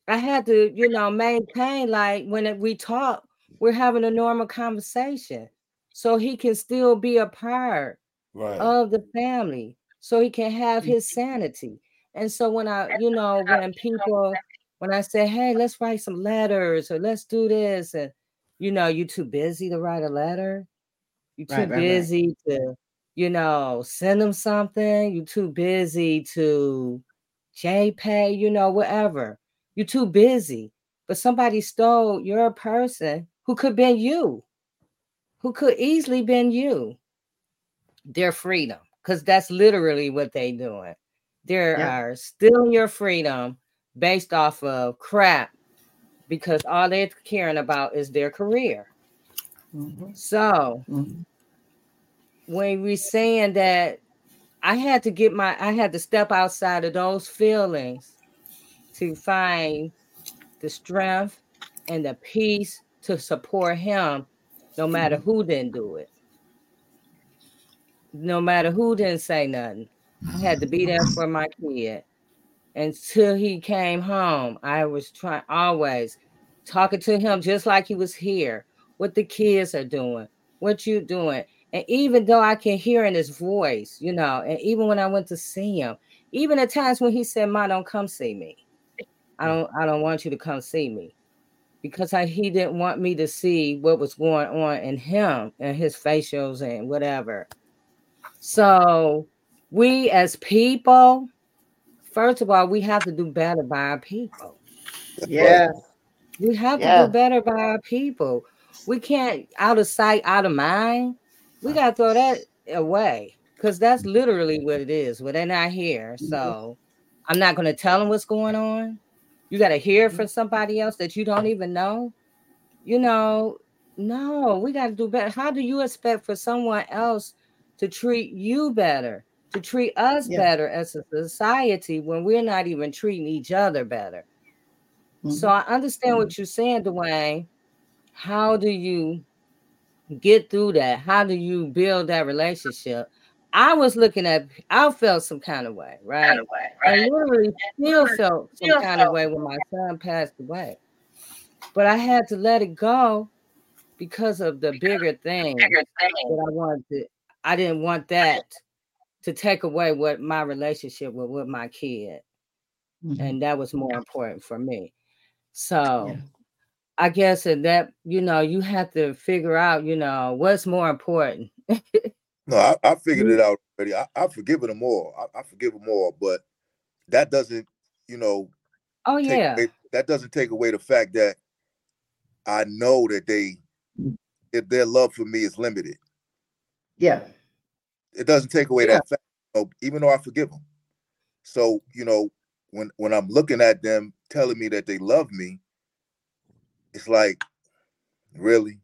I had to, you know, maintain like when we talk, we're having a normal conversation, so he can still be a part Right. of the family, so he can have his mm-hmm. sanity. And so when I, you know, when people, when I say, hey, let's write some letters or let's do this, and you know, you too busy to write a letter. You too Right, right, right. busy to, you know, send them something. You too busy to JPay, you know, whatever. You're too busy. But somebody stole your person who could been you, who could easily been you. Their freedom, because that's literally what they doing. They Yeah. are stealing your freedom based off of crap because all they're caring about is their career. Mhm. So Mhm. when we saying that I had to get my I had to step outside of those feelings to find the strength and the peace to support him no matter who didn't do it. No matter who didn't say nothing. I had to be there for my kid until he came home. I was trying always talking to him just like he was here. What the kids are doing, what you doing. And even though I can hear in his voice, you know, and even when I went to see him, even at times when he said, Ma, don't come see me. I don't I don't want you to come see me. Because I, he didn't want me to see what was going on in him and his facials and whatever. So we as people, first of all, we have to do better by our people. Yeah. We have to do better by our people. We can't out of sight, out of mind. We gotta throw that away because that's literally what it is. Well, they're not here, mm-hmm. so I'm not gonna tell them what's going on. You gotta hear mm-hmm. from somebody else that you don't even know. You know, no, we gotta do better. How do you expect for someone else to treat you better, to treat us Yeah. better as a society when we're not even treating each other better? So Mhm. I understand what you're saying, Dwayne. How do you get through that? How do you build that relationship? I was looking at, I felt some kind of way, right? I literally still felt some kind of way when my son passed away. But I had to let it go because of the bigger thing that I wanted to, I didn't want that to take away what my relationship with, with my kid. Mhm. And that was more important for me. So Yeah. I guess in that, you know, you have to figure out, you know, what's more important. No, I, I figured it out already. I, I've forgiven them all. I, I forgive them all, but that doesn't, you know, Oh take yeah. away, that doesn't take away the fact that I know that they, if their love for me is limited, Yeah. It doesn't take away Yeah. that fact. know, even though I forgive them. So, you know, when when I'm looking at them telling me that they love me, it's like, really?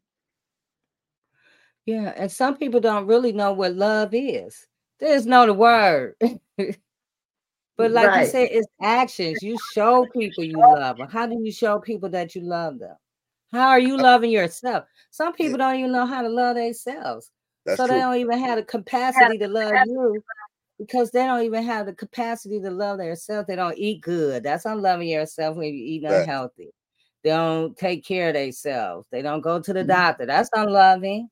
Yeah, and some people don't really know what love is. There's no the word. but like right. you said, it's actions. You show people you love them. How do you show people that you love them? How are you uh loving yourself? Some people don't even know how to love themselves. That's so true. they don't even have the capacity to love you because they don't even have the capacity to love themselves. They don't eat good. That's unloving yourself when you eat unhealthy. They don't take care of themselves. They don't go to the mm-hmm. doctor. That's unloving.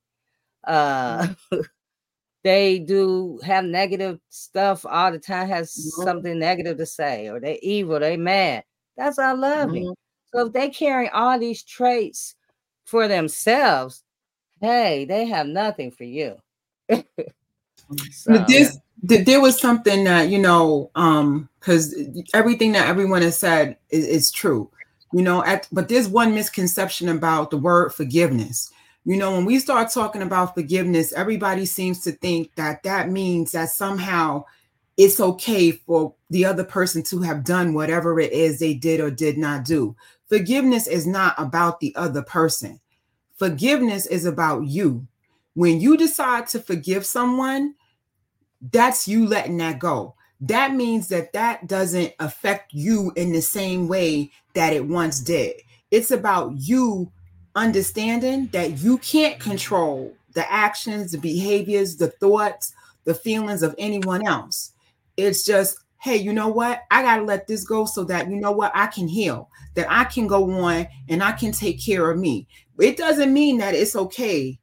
Uh, mm-hmm. they do have negative stuff all the time, has mm-hmm. something negative to say, or they evil, they mad. That's unloving. Mm-hmm. So if they carry all these traits for themselves, hey, they have nothing for you. so, this there was something that you know, um, because everything that everyone has said is, is true, you know. At, but there's one misconception about the word forgiveness. You know, when we start talking about forgiveness, everybody seems to think that that means that somehow it's okay for the other person to have done whatever it is they did or did not do. Forgiveness is not about the other person. Forgiveness is about you. When you decide to forgive someone, that's you letting that go. That means that that doesn't affect you in the same way that it once did. It's about you understanding that you can't control the actions, the behaviors, the thoughts, the feelings of anyone else. It's just hey, you know what? I got to let this go so that, you know what, I can heal, that I can go on and I can take care of me. It doesn't mean that it's okay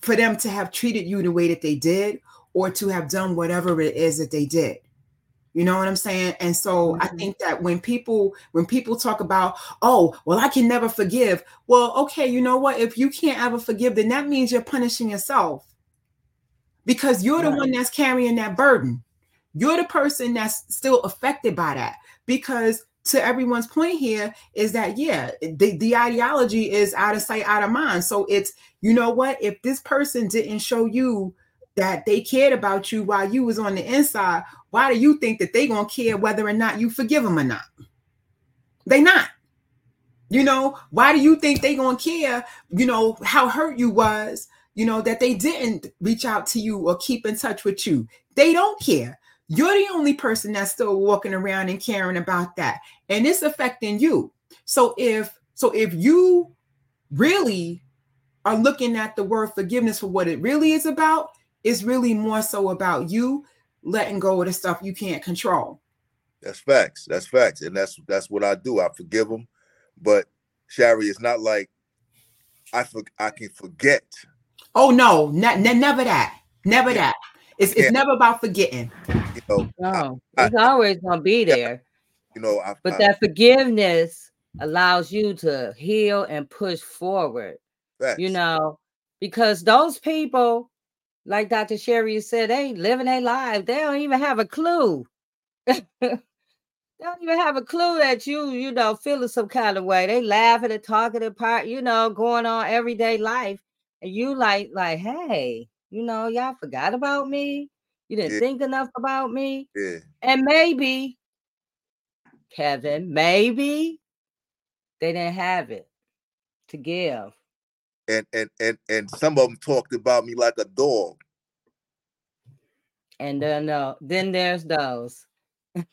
for them to have treated you the way that they did or to have done whatever it is that they did. You know what I'm saying? And so mm-hmm. I think that when people when people talk about, oh, well, I can never forgive. Well, okay, you know what? If you can't ever forgive, then that means you're punishing yourself because you're right. the one that's carrying that burden. You're the person that's still affected by that because to everyone's point here is that yeah the, the ideology is out of sight out of mind. So it's you know what? If this person didn't show you that they cared about you while you was on the inside why do you think that they gonna care whether or not you forgive them or not? They not. You know why do you think they gonna care you know how hurt you was you know that they didn't reach out to you or keep in touch with you? They don't care you're the only person that's still walking around and caring about that. And it's affecting you. So if so if you really are looking at the word forgiveness for what it really is about, it's really more so about you letting go of the stuff you can't control. That's facts. That's facts. And that's that's what I do. I forgive them. But Shari, it's not like I for, I can forget. Oh no, ne- ne- never that. Never yeah. that. It's it's never about forgetting. Know, no, I, it's I, always gonna be there. You know, I, but that forgiveness allows you to heal and push forward. Facts. You know, because those people, like Dr. Shari said, they ain't living their life. They don't even have a clue. they don't even have a clue that you, you know, feeling some kind of way. They laughing and talking apart, you know, going on everyday life. And you like, like, hey, you know, y'all forgot about me. You didn't yeah. think enough about me. Yeah. And maybe, Kevin, maybe they didn't have it to give. And and and and some of them talked about me like a dog. And then uh, then there's those. and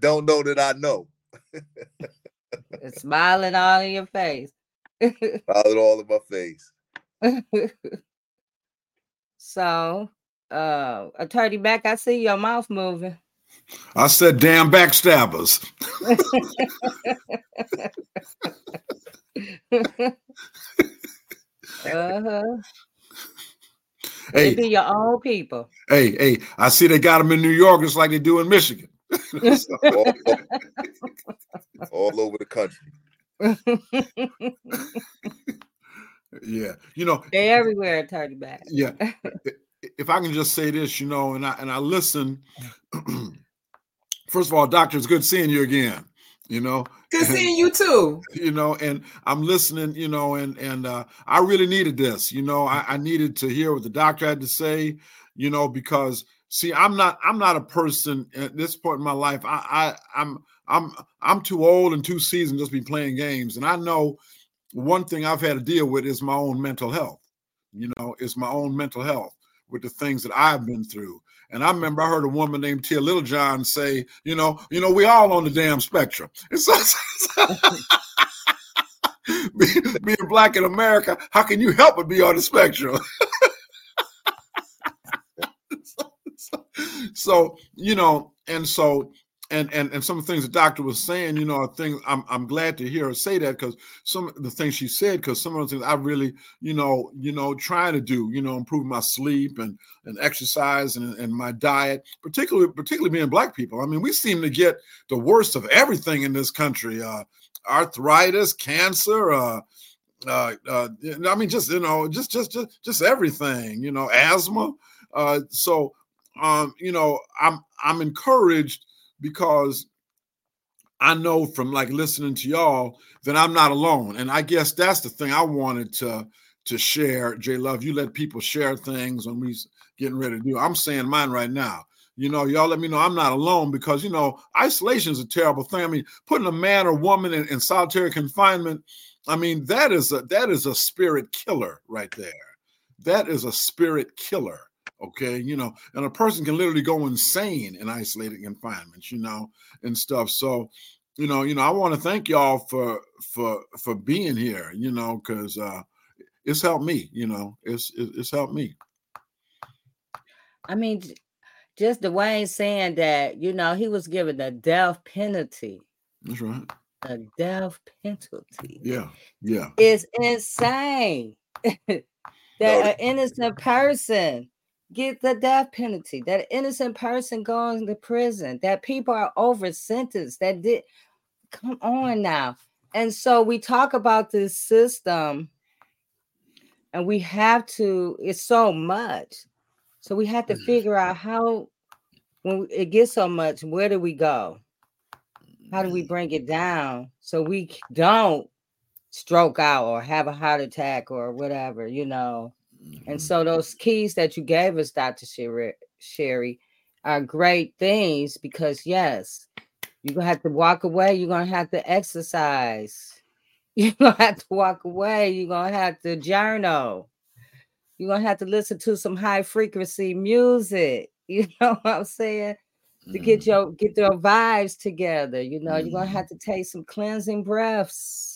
don't know that I know. smiling all in your face. smiling all in my face. So, uh, Attorney Mack I see your mouth moving. I said, damn backstabbers. uh-huh. Hey, they be your own people. Hey, hey, I see they got them in New York just like they do in Michigan. all, all over the country. Yeah, you know they're everywhere. Attorney Mack. Yeah, if I can just say this, you know, and I and I listen. First of all, doctor, it's good seeing you again. You know, good seeing you too. You know, and I'm listening. You know, and and uh, I really needed this. You know, I, I needed to hear what the doctor had to say. You know, because see, I'm not I'm not a person at this point in my life. I, I I'm I'm I'm too old and too seasoned just be playing games. And I know one thing I've had to deal with is my own mental health. You know, is my own mental health with the things that I've been through. And I remember I heard a woman named Tia Littlejohn say, you know, you know, we all on the damn spectrum. And so, being black in America, how can you help but be on the spectrum? so, you know, and so and and and some of the things the doctor was saying, you know, are things I'm I'm glad to hear her say that because some of the things she said, because some of the things I really, you know, you know, trying to do, you know, improve my sleep and and exercise and, and my diet, particularly particularly being black people. I mean, we seem to get the worst of everything in this country. Uh arthritis, cancer, uh uh, uh I mean just you know, just just just just everything, you know, asthma. Uh so um, you know, I'm I'm encouraged because I know from like listening to y'all that I'm not alone. And I guess that's the thing I wanted to to share. Jay Love, you let people share things when we getting ready to do. I'm saying mine right now. You know, y'all let me know I'm not alone because you know isolation is a terrible thing. I mean, putting a man or woman in, in solitary confinement, I mean that is a that is a spirit killer right there. That is a spirit killer okay you know and a person can literally go insane in isolated confinements you know and stuff. So you know you know i want to thank y'all for for for being here you know because uh it's helped me you know it's it's helped me. I mean just the way saying that you know he was given the death penalty. That's right. A death penalty. Yeah yeah. It's insane. That no. an innocent person get the death penalty, that innocent person going to prison, that people are over sentenced, that did come on now. And so we talk about this system and we have to, it's so much. So we have to mm. figure out how, when it gets so much, where do we go? How do we mm. bring it down so we don't stroke out or have a heart attack or whatever, you know? And so those keys that you gave us, Dr. Shari, Shari, are great things because yes, you're gonna have to walk away, you're gonna have to exercise, you're gonna have to walk away, you're gonna have to journal, you're gonna have to listen to some high frequency music, you know what I'm saying? To get mm-hmm. your get your vibes together, you know, you're gonna mm-hmm. have to take some cleansing breaths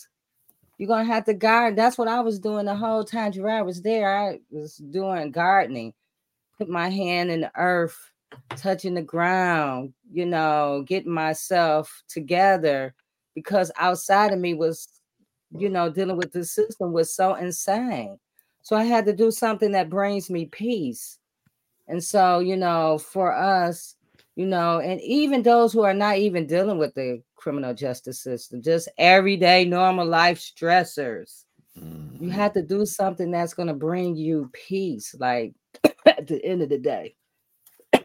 you're gonna have to garden. That's what I was doing the whole time Gerard was there. I was doing gardening, put my hand in the earth, touching the ground, you know, getting myself together because outside of me was, you know, dealing with the system was so insane. So I had to do something that brings me peace. And so, you know, for us, you know, and even those who are not even dealing with the criminal justice system, just everyday normal life stressors. Mm-hmm. You have to do something that's going to bring you peace, like at the end of the day.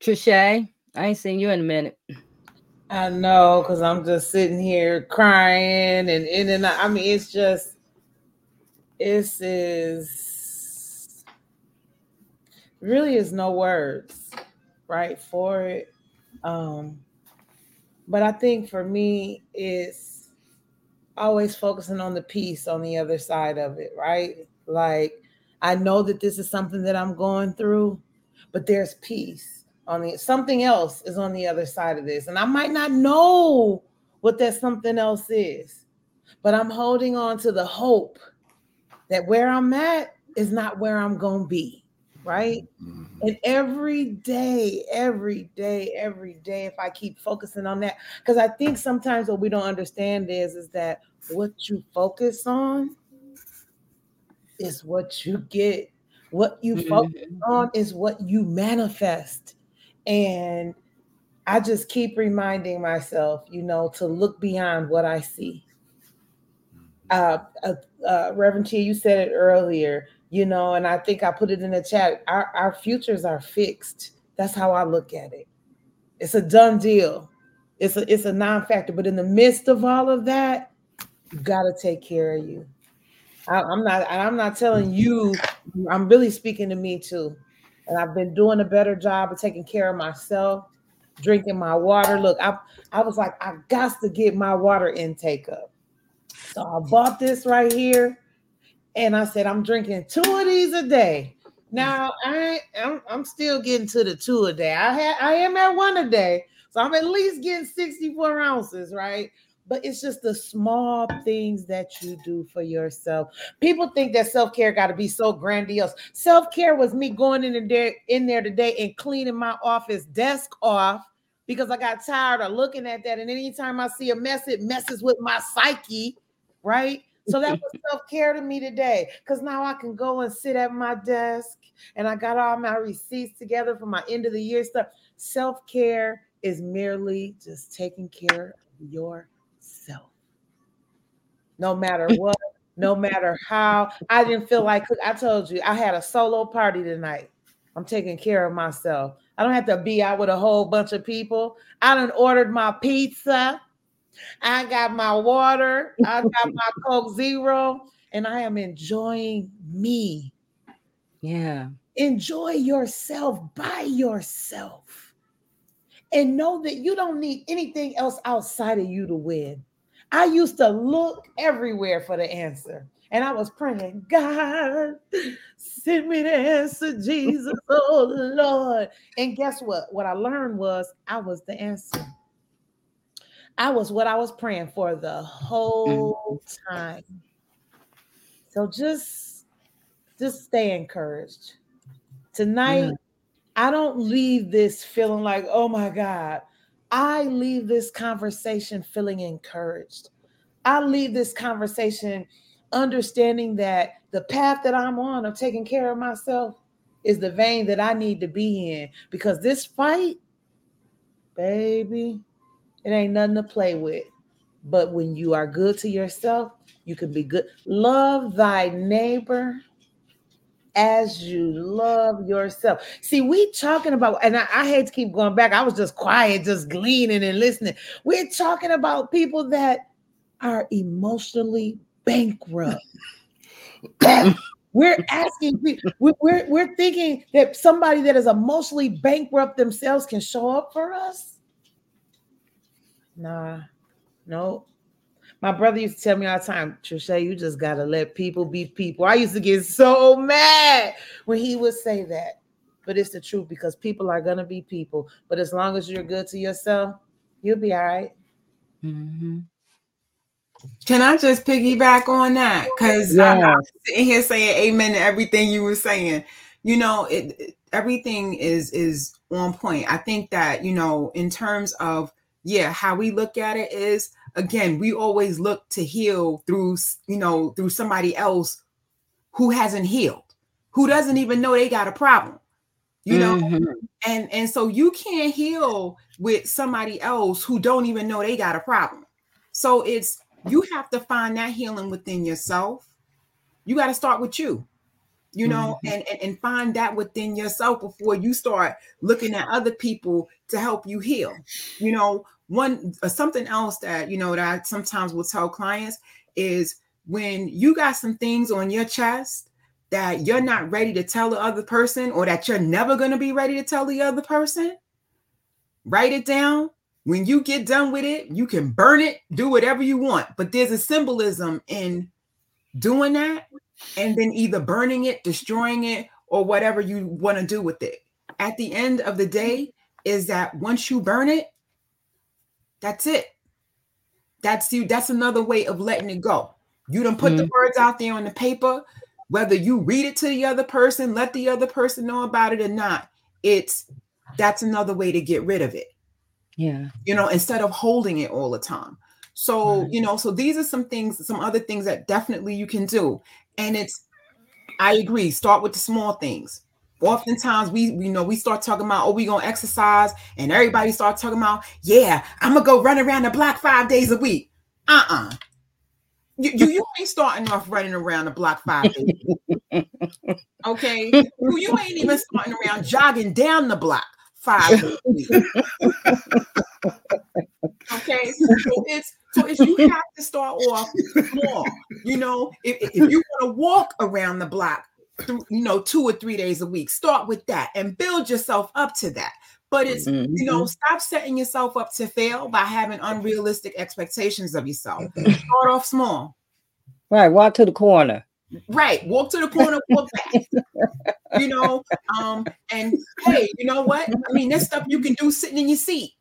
Trisha, I ain't seen you in a minute. I know, because I'm just sitting here crying and in and out. I mean, it's just, this is really is no words right for it. Um but i think for me it's always focusing on the peace on the other side of it right? Like i know that this is something that i'm going through but there's peace on the something else is on the other side of this. And i might not know what that something else is but i'm holding on to the hope that where i'm at is not where i'm going to be right? Mm-hmm. And every day, every day, every day, if I keep focusing on that, because I think sometimes what we don't understand is is that what you focus on is what you get. What you mm-hmm. focus on is what you manifest. And I just keep reminding myself, you know, to look beyond what I see. Uh, uh, uh Reverend T, you said it earlier you know, and I think I put it in the chat. Our, our futures are fixed. That's how I look at it. It's a done deal. It's a it's a non-factor. But in the midst of all of that, you got to take care of you. I, I'm not. I'm not telling you. I'm really speaking to me too, and I've been doing a better job of taking care of myself, drinking my water. Look, I I was like, I got to get my water intake up, so I bought this right here, and I said I'm drinking two of these a day. Now I I'm, I'm still getting to the two a day. I had I am at one a day, so I'm at least getting 64 ounces, right? but it's just the small things that you do for yourself. People think that self-care got to be so grandiose. Self-care was me going in there in there today and cleaning my office desk off because I got tired of looking at that. And anytime I see a mess, it messes with my psyche, right? So that was self-care to me today because now I can go and sit at my desk and I got all my receipts together for my end of the year stuff. Self-care is merely just taking care of your no matter what, no matter how. I didn't feel like I told you I had a solo party tonight. I'm taking care of myself. I don't have to be out with a whole bunch of people. I done ordered my pizza. I got my water. I got my Coke Zero, and I am enjoying me. Yeah. Enjoy yourself by yourself. And know that you don't need anything else outside of you to win. I used to look everywhere for the answer. And I was praying, God, send me the answer, Jesus, oh Lord. And guess what? What I learned was I was the answer. I was what I was praying for the mm-hmm. whole time. So just just stay encouraged. Tonight, mm-hmm. I don't leave this feeling like, oh my God, I leave this conversation feeling encouraged. I leave this conversation understanding that the path that I'm on of taking care of myself is the vein that I need to be in because this fight, baby, it ain't nothing to play with. But when you are good to yourself, you can be good. Love thy neighbor as you love yourself. See, we talking about, and I, I, hate to keep going back. I was just quiet, just gleaning and listening. We're talking about people that are emotionally bankrupt. we're asking people, we're, we're thinking that somebody that is emotionally bankrupt themselves can show up for us. Nah, no, my brother used to tell me all the time, Trisha, you just gotta let people be people. I used to get so mad when he would say that. But it's the truth because people are gonna be people. But as long as you're good to yourself, you'll be all right. mm-hmm. Can I just piggyback on that? Because yeah. I'm sitting here saying amen to everything you were saying. You know, it, it everything is is on point. I think that, you know, in terms of yeah, how we look at it is again, we always look to heal through, you know, through somebody else who hasn't healed, who doesn't even know they got a problem. You know, mm-hmm. and and so you can't heal with somebody else who don't even know they got a problem. So it's you have to find that healing within yourself. You got to start with you you know, mm-hmm. and, and, and find that within yourself before you start looking at other people to help you heal. You know, one uh, something else that you know that I sometimes will tell clients is when you got some things on your chest that you're not ready to tell the other person or that you're never going to be ready to tell the other person write it down. When you get done with it you can burn it do whatever you want but there's a symbolism in doing that and then either burning it destroying it or whatever you want to do with it. At the end of the day is that once you burn it that's it. That's you. That's another way of letting it go. You don't put mm-hmm. the words out there on the paper, whether you read it to the other person, let the other person know about it or not. It's that's another way to get rid of it. Yeah. You know, instead of holding it all the time. So, right. you know, so these are some things, some other things that definitely you can do. And it's, I agree, start with the small things oftentimes we you know we start talking about oh we gonna exercise and everybody start talking about yeah i'm gonna go run around the block five days a week. Uh-uh. You, you, you ain't starting off running around the block five days okay? You, you ain't even starting around jogging down the block five days okay? So it's so is you have to start off small. You know, if, if you want to walk around the block, th- you know, two or three days a week, start with that and build yourself up to that. But it's mm-hmm. you know, stop setting yourself up to fail by having unrealistic expectations of yourself. Start off small. Right, walk to the corner. Right, walk to the corner, walk back. you know, um, and hey, you know what? I mean, there's stuff you can do sitting in your seat.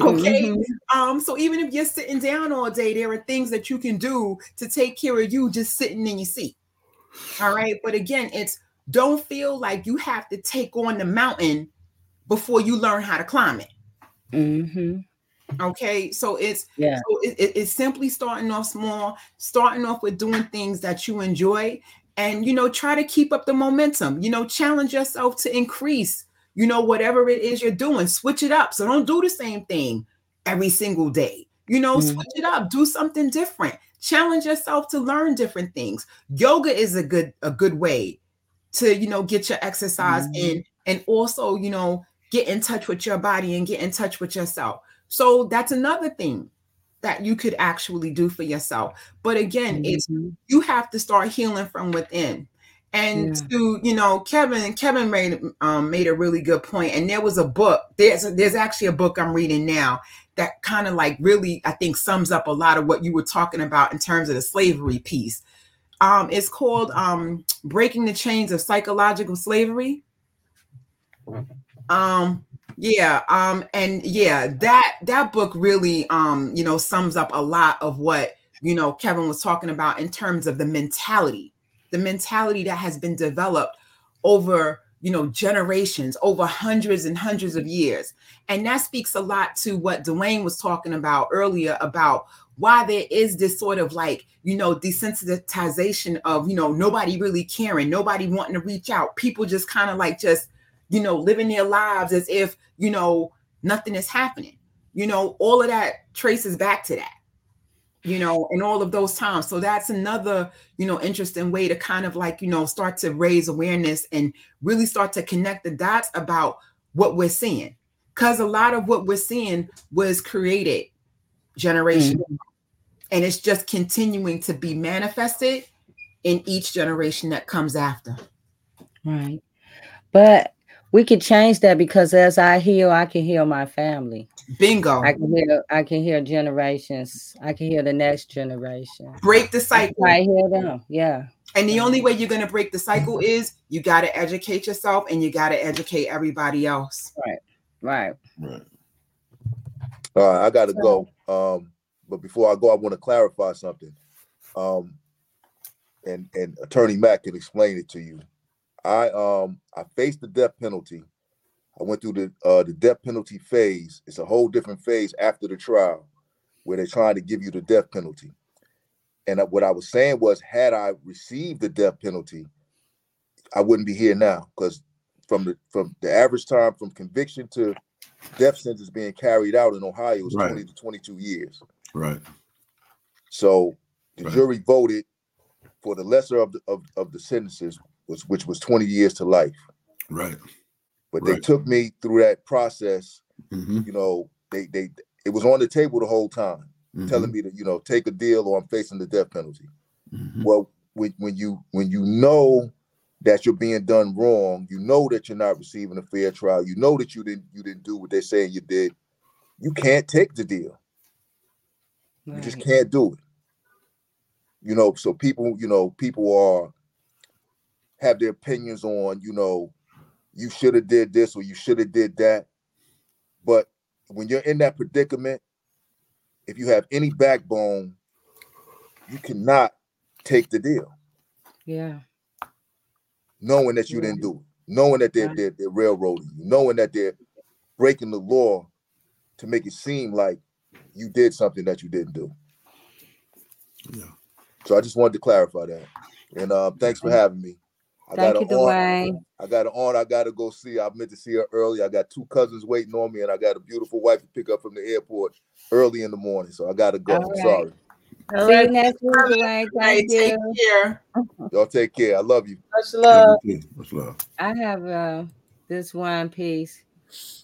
Okay. Mm-hmm. Um, so even if you're sitting down all day, there are things that you can do to take care of you just sitting in your seat. All right. But again, it's don't feel like you have to take on the mountain before you learn how to climb it. Mm-hmm. Okay, so it's yeah, so it, it, it's simply starting off small, starting off with doing things that you enjoy, and you know, try to keep up the momentum. You know, challenge yourself to increase. You know, whatever it is you're doing, switch it up. So don't do the same thing every single day. You know, mm-hmm. switch it up, do something different. Challenge yourself to learn different things. Yoga is a good a good way to you know get your exercise mm-hmm. in, and also you know get in touch with your body and get in touch with yourself. So that's another thing that you could actually do for yourself. But again, mm-hmm. it's you have to start healing from within. And yeah. to you know, Kevin, Kevin made um, made a really good point. And there was a book. There's there's actually a book I'm reading now that kind of like really I think sums up a lot of what you were talking about in terms of the slavery piece. Um, it's called um, "Breaking the Chains of Psychological Slavery." Um, yeah, um, and yeah, that that book really um, you know, sums up a lot of what you know Kevin was talking about in terms of the mentality, the mentality that has been developed over you know generations over hundreds and hundreds of years. And that speaks a lot to what dwayne was talking about earlier about why there is this sort of like you know desensitization of you know nobody really caring nobody wanting to reach out. People just kind of like just you know, living their lives as if, you know, nothing is happening. You know, all of that traces back to that, you know, in all of those times. So that's another, you know, interesting way to kind of like, you know, start to raise awareness and really start to connect the dots about what we're seeing. Because a lot of what we're seeing was created generation. Mm-hmm. And it's just continuing to be manifested in each generation that comes after. Right. But we can change that because as I heal, I can heal my family. Bingo. I can hear I can hear generations. I can hear the next generation. Break the cycle. I hear them. Yeah. And the only way you're going to break the cycle is you got to educate yourself and you got to educate everybody else. Right. Right. Right. All right, I got to go. Um, but before I go, I want to clarify something. Um, and and Attorney Mack can explain it to you. I um I faced the death penalty. I went through the uh the death penalty phase. It's a whole different phase after the trial where they're trying to give you the death penalty. And what I was saying was, had I received the death penalty, I wouldn't be here now because from the from the average time from conviction to death sentence being carried out in Ohio was right. 20 to 22 years. Right. So the right. jury voted for the lesser of the of, of the sentences, was which was 20 years to life. Right. But right. they took me through that process. Mm-hmm. You know, they they it was on the table the whole time, mm-hmm. telling me to, you know, take a deal or I'm facing the death penalty. Mm-hmm. Well, when, when you when you know that you're being done wrong, you know that you're not receiving a fair trial, you know that you didn't you didn't do what they're saying you did, you can't take the deal. Right. You just can't do it. You know, so people, you know, people are have their opinions on, you know, you should have did this or you should have did that. But when you're in that predicament, if you have any backbone, you cannot take the deal. Yeah. Knowing that you yeah. didn't do it, knowing that they're, they're, they're railroading you, knowing that they're breaking the law to make it seem like you did something that you didn't do. Yeah. So I just wanted to clarify that. And uh, thanks for having me. I Thank got you, Dwayne. I got an aunt I got to go see. I meant to see her early. I got two cousins waiting on me, and I got a beautiful wife to pick up from the airport early in the morning. So I got to go. Right. Sorry. All see right. you next week, Dwayne. Thank you. Take care. Y'all take care. I love you. Much love. Much love. I have uh, this one piece.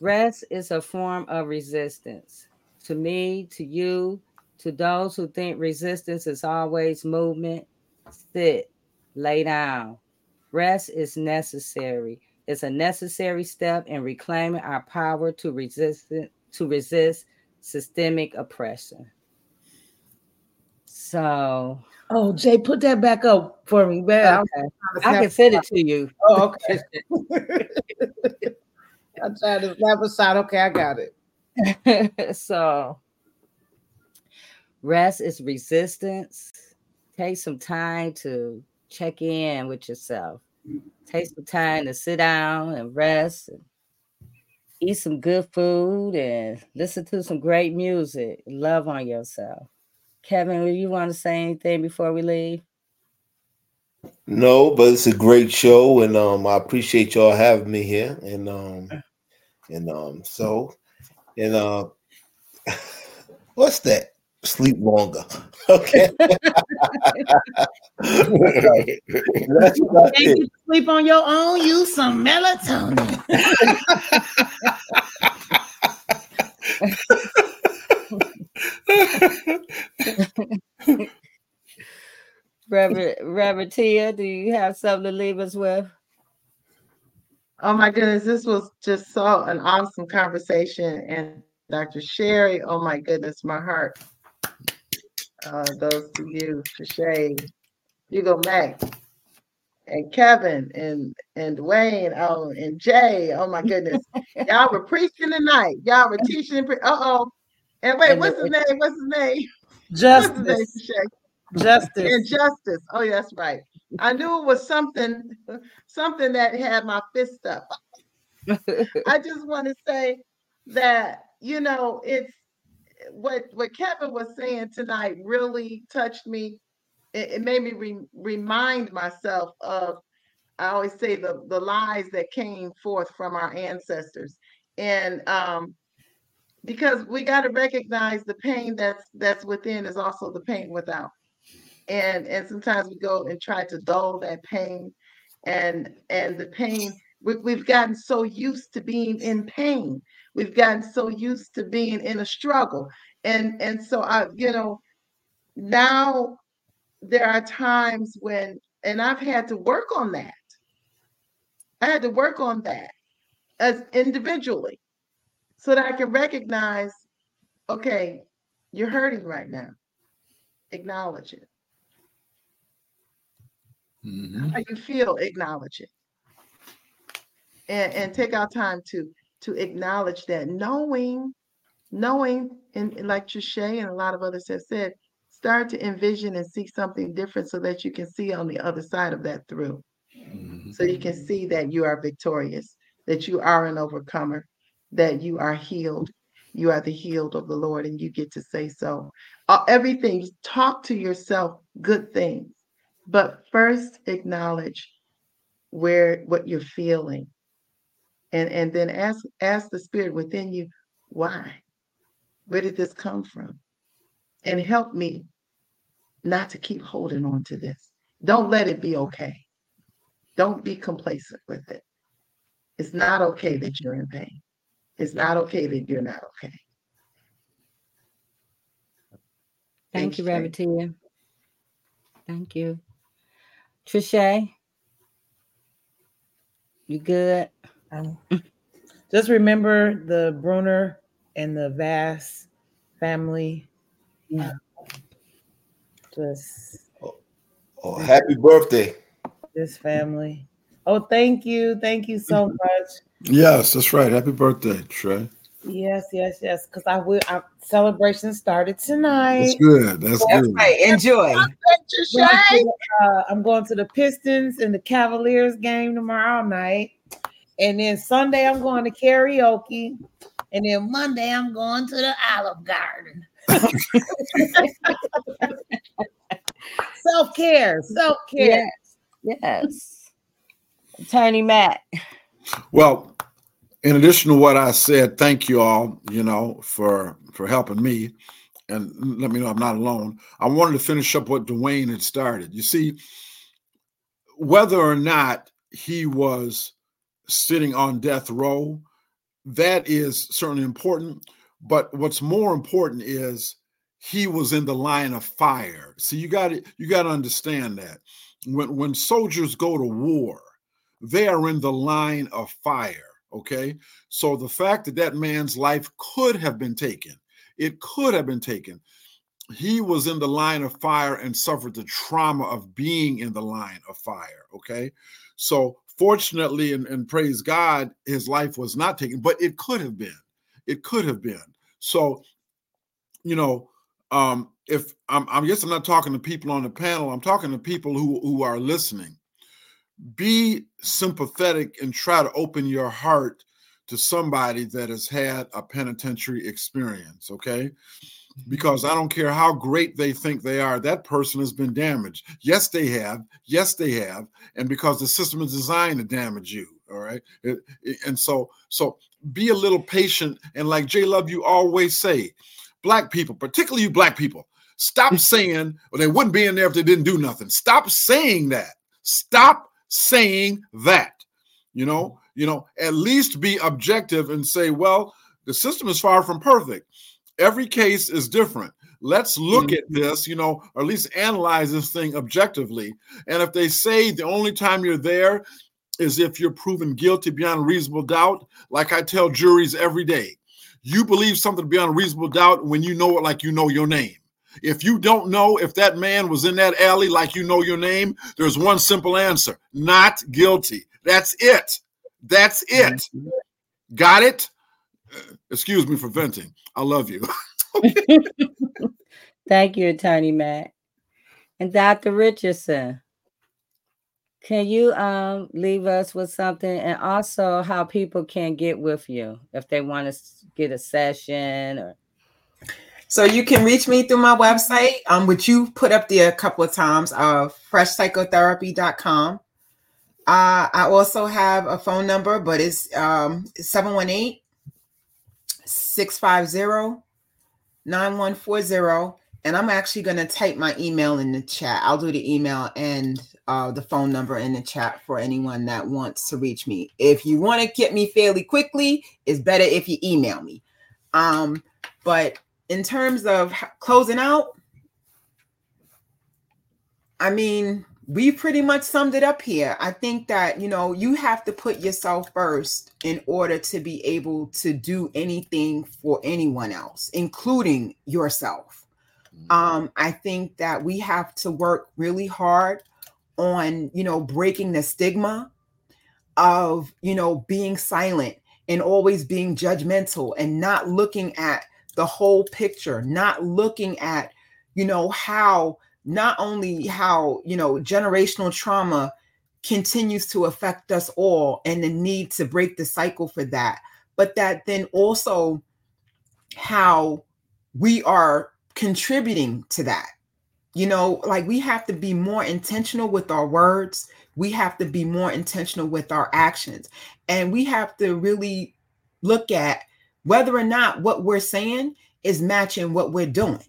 Rest is a form of resistance. To me, to you, To those who think resistance is always movement, sit, lay down. Rest is necessary. It's a necessary step in reclaiming our power to resist to resist systemic oppression. So, oh, Jay, put that back up for me, man. Okay. I can send it to you. Oh, okay. I tried to snap aside. Okay, I got it. so, rest is resistance. Take some time to check in with yourself. Take some time to sit down and rest and eat some good food and listen to some great music. Love on yourself. Kevin, do you want to say anything before we leave? No, but it's a great show, and um, I appreciate y'all having me here. And um, and um, so, and uh, what's that? Sleep longer. Okay. That's you sleep on your own. Use some melatonin. Reverend, Reverend Tia, do you have something to leave us with? Oh my goodness, this was just so an awesome conversation. And Dr. Shari, oh my goodness, my heart uh, those to you, Shay, Hugo Mack, and Kevin, and and Dwayne, oh, and Jay. Oh my goodness, y'all were preaching tonight. Y'all were teaching. Pre- uh oh. And wait, what's his name? What's his name? Justice. His name, Justice. And justice. Oh, yes, right. I knew it was something, something that had my fist up. I just want to say that you know it's what what Kevin was saying tonight really touched me. It, it made me re- remind myself of I always say the the lies that came forth from our ancestors, and um, because we got to recognize the pain that's that's within is also the pain without, and and sometimes we go and try to dull that pain, and and the pain we, we've gotten so used to being in pain We've gotten so used to being in a struggle. And and so I, you know, now there are times when and I've had to work on that. I had to work on that as individually so that I can recognize, okay, you're hurting right now. Acknowledge it. Mm-hmm. How you feel, acknowledge it. And, and take our time to to acknowledge that, knowing, knowing, and like Trisha and a lot of others have said, start to envision and see something different so that you can see on the other side of that through. Mm-hmm. So you can see that you are victorious, that you are an overcomer, that you are healed. You are the healed of the Lord, and you get to say so. Uh, everything, talk to yourself good things, but first acknowledge where what you're feeling and and then ask ask the spirit within you why? Where did this come from? And help me not to keep holding on to this. Don't let it be okay. Don't be complacent with it. It's not okay that you're in pain. It's not okay that you're not okay. Thank, you Reverend Tia. thank you. Trisha you good um, just remember the Bruner and the Vass family. Yeah. Just oh, oh, happy birthday. This family. Oh, thank you. Thank you so much. Yes, that's right. Happy birthday, Trey. Yes, yes, yes. Because I will. Our celebration started tonight. That's good. That's, that's good. Right. Enjoy. Uh, I'm going to the Pistons and the Cavaliers game tomorrow night. And then Sunday I'm going to karaoke. And then Monday I'm going to the Olive Garden. self care, self care. Yes. yes. Attorney Mack. Well, in addition to what I said, thank you all, you know, for for helping me and let me know I'm not alone. I wanted to finish up what Dwayne had started. You see, whether or not he was sitting on death row. That is certainly important. But what's more important is he was in the line of fire. See, you got to you got to understand that when when soldiers go to war, they are in the line of fire. Okay, so the fact that that man's life could have been taken, it could have been taken. He was in the line of fire and suffered the trauma of being in the line of fire. Okay, so fortunately, and, and praise God, his life was not taken, but it could have been. It could have been. So, you know, um, if I'm, I'm, guess I'm not talking to people on the panel, I'm talking to people who who are listening. Be sympathetic and try to open your heart to somebody that has had a penitentiary experience. Okay, because I don't care how great they think they are, that person has been damaged. Yes, they have. Yes, they have. And because the system is designed to damage you. All right. It, it, and so, so be a little patient. And like Jay Love, you always say, black people, particularly you black people, stop saying, well, they wouldn't be in there if they didn't do nothing. Stop saying that. Stop saying that. You know, you know, at least be objective and say, well, the system is far from perfect every case is different. Let's look mm-hmm. at this, you know, or at least analyze this thing objectively. And if they say the only time you're there is if you're proven guilty beyond reasonable doubt, like I tell juries every day, you believe something beyond reasonable doubt when you know it like you know your name. If you don't know if that man was in that alley like you know your name, there's one simple answer not guilty. That's it. That's it. Mm-hmm. Got it? Excuse me for venting. I love you. Thank you, Attorney Mack. And Dr. Richardson, can you um, leave us with something and also how people can get with you if they want to get a session or so you can reach me through my website, um, which you put up there a couple of times, uh, freshpsychotherapy.com. Uh, I also have a phone number, but it's um, 718 650 9140. And I'm actually going to type my email in the chat. I'll do the email and uh, the phone number in the chat for anyone that wants to reach me. If you want to get me fairly quickly, it's better if you email me. Um, but in terms of closing out, I mean, we pretty much summed it up here. I think that, you know, you have to put yourself first in order to be able to do anything for anyone else, including yourself. Mm-hmm. Um, I think that we have to work really hard on, you know, breaking the stigma of, you know, being silent and always being judgmental and not looking at the whole picture, not looking at, you know, how not only how you know generational trauma continues to affect us all and the need to break the cycle for that but that then also how we are contributing to that. You know like we have to be more intentional with our words. We have to be more intentional with our actions. And we have to really look at whether or not what we're saying is matching what we're doing.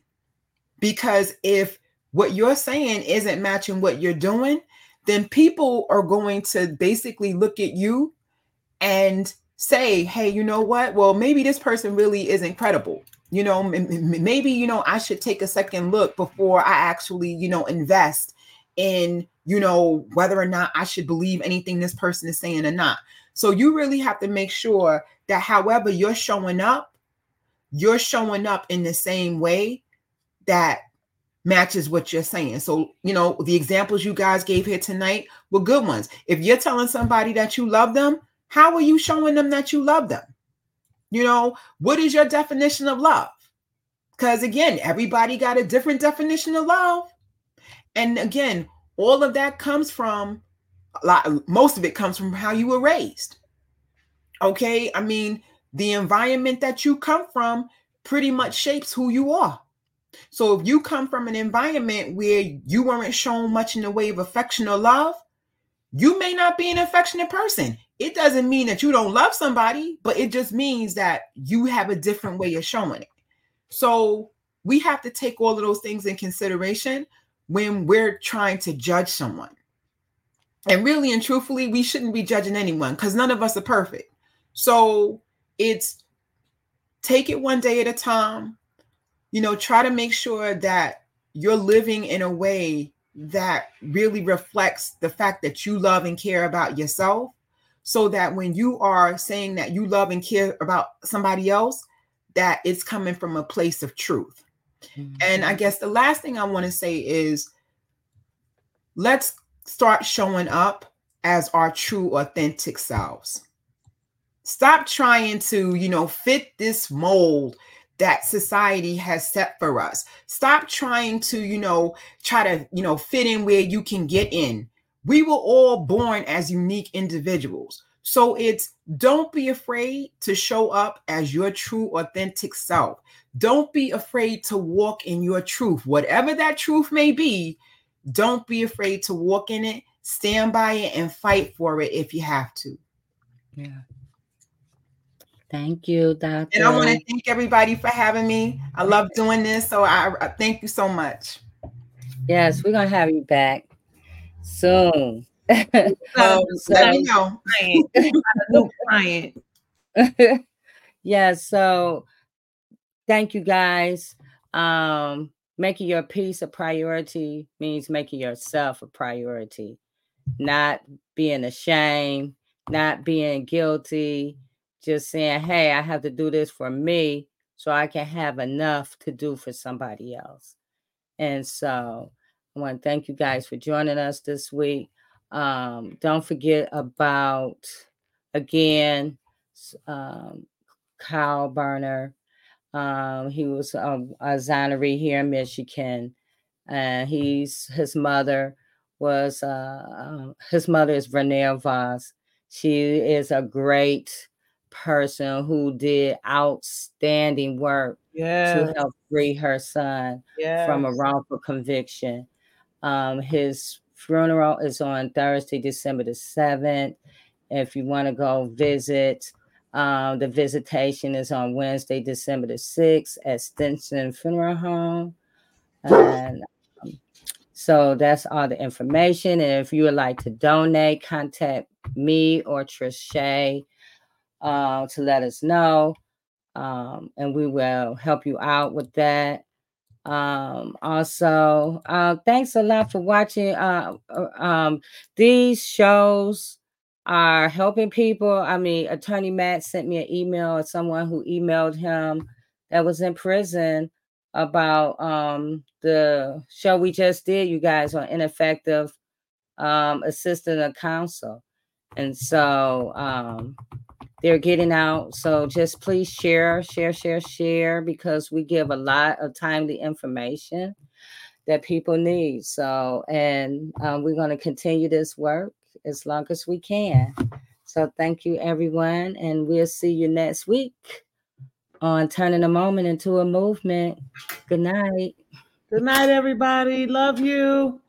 Because if what you're saying isn't matching what you're doing, then people are going to basically look at you and say, hey, you know what? Well, maybe this person really isn't credible. You know, maybe, you know, I should take a second look before I actually, you know, invest in, you know, whether or not I should believe anything this person is saying or not. So you really have to make sure that however you're showing up, you're showing up in the same way that matches what you're saying. So, you know, the examples you guys gave here tonight were good ones. If you're telling somebody that you love them, how are you showing them that you love them? You know, what is your definition of love? Because again, everybody got a different definition of love. And again, all of that comes from a lot, most of it comes from how you were raised. Okay. I mean, the environment that you come from pretty much shapes who you are. So if you come from an environment where you weren't shown much in the way of affection or love, you may not be an affectionate person. It doesn't mean that you don't love somebody, but it just means that you have a different way of showing it. So we have to take all of those things in consideration when we're trying to judge someone. And really and truthfully, we shouldn't be judging anyone because none of us are perfect. So it's take it one day at a time you know, try to make sure that you're living in a way that really reflects the fact that you love and care about yourself. So that when you are saying that you love and care about somebody else that it's coming from a place of truth. Mm-hmm. and i guess the last thing i want to say is let's start showing up as our true authentic selves. Stop trying to you know fit this mold that society has set for us. Stop trying to, you know, try to, you know, fit in where you can get in. We were all born as unique individuals. So it's don't be afraid to show up as your true, authentic self. Don't be afraid to walk in your truth, whatever that truth may be. Don't be afraid to walk in it, stand by it, and fight for it if you have to. Yeah. Thank you, Doctor. And I want to thank everybody for having me. I love doing this. So I, I thank you so much. Yes, we're going to have you back soon. um, so, let me know. new client. yeah, so thank you guys. Um, making your peace a priority means making yourself a priority, not being ashamed, not being guilty, just saying, hey, I have to do this for me so I can have enough to do for somebody else. And so I want to thank you guys for joining us this week. Um, don't forget about, again, um, Kyle Berner. Um, he was a, exoneree here in Michigan. And he's his mother was uh, uh his mother is Renee Voss. She is a great person who did outstanding work yes. to help free her son yes. from a wrongful conviction. Um, his funeral is on Thursday, December the 7th. If you want to go visit, um, the visitation is on Wednesday, December the 6th at Stinson Funeral Home. And um, so that's all the information. And if you would like to donate, contact me or Trisha uh, to let us know. Um, and we will help you out with that. Um, also, uh, thanks a lot for watching. Uh, uh, um, these shows are helping people. I mean, Attorney Mack sent me an email of someone who emailed him that was in prison about um, the show we just did, you guys, on ineffective um, assistant of counsel. And so um, they're getting out. So just please share, share, share, share, because we give a lot of timely information that people need. So, and um, we're going to continue this work as long as we can. So, thank you, everyone, and we'll see you next week on turning a moment into a movement. Good night. Good night, everybody. Love you.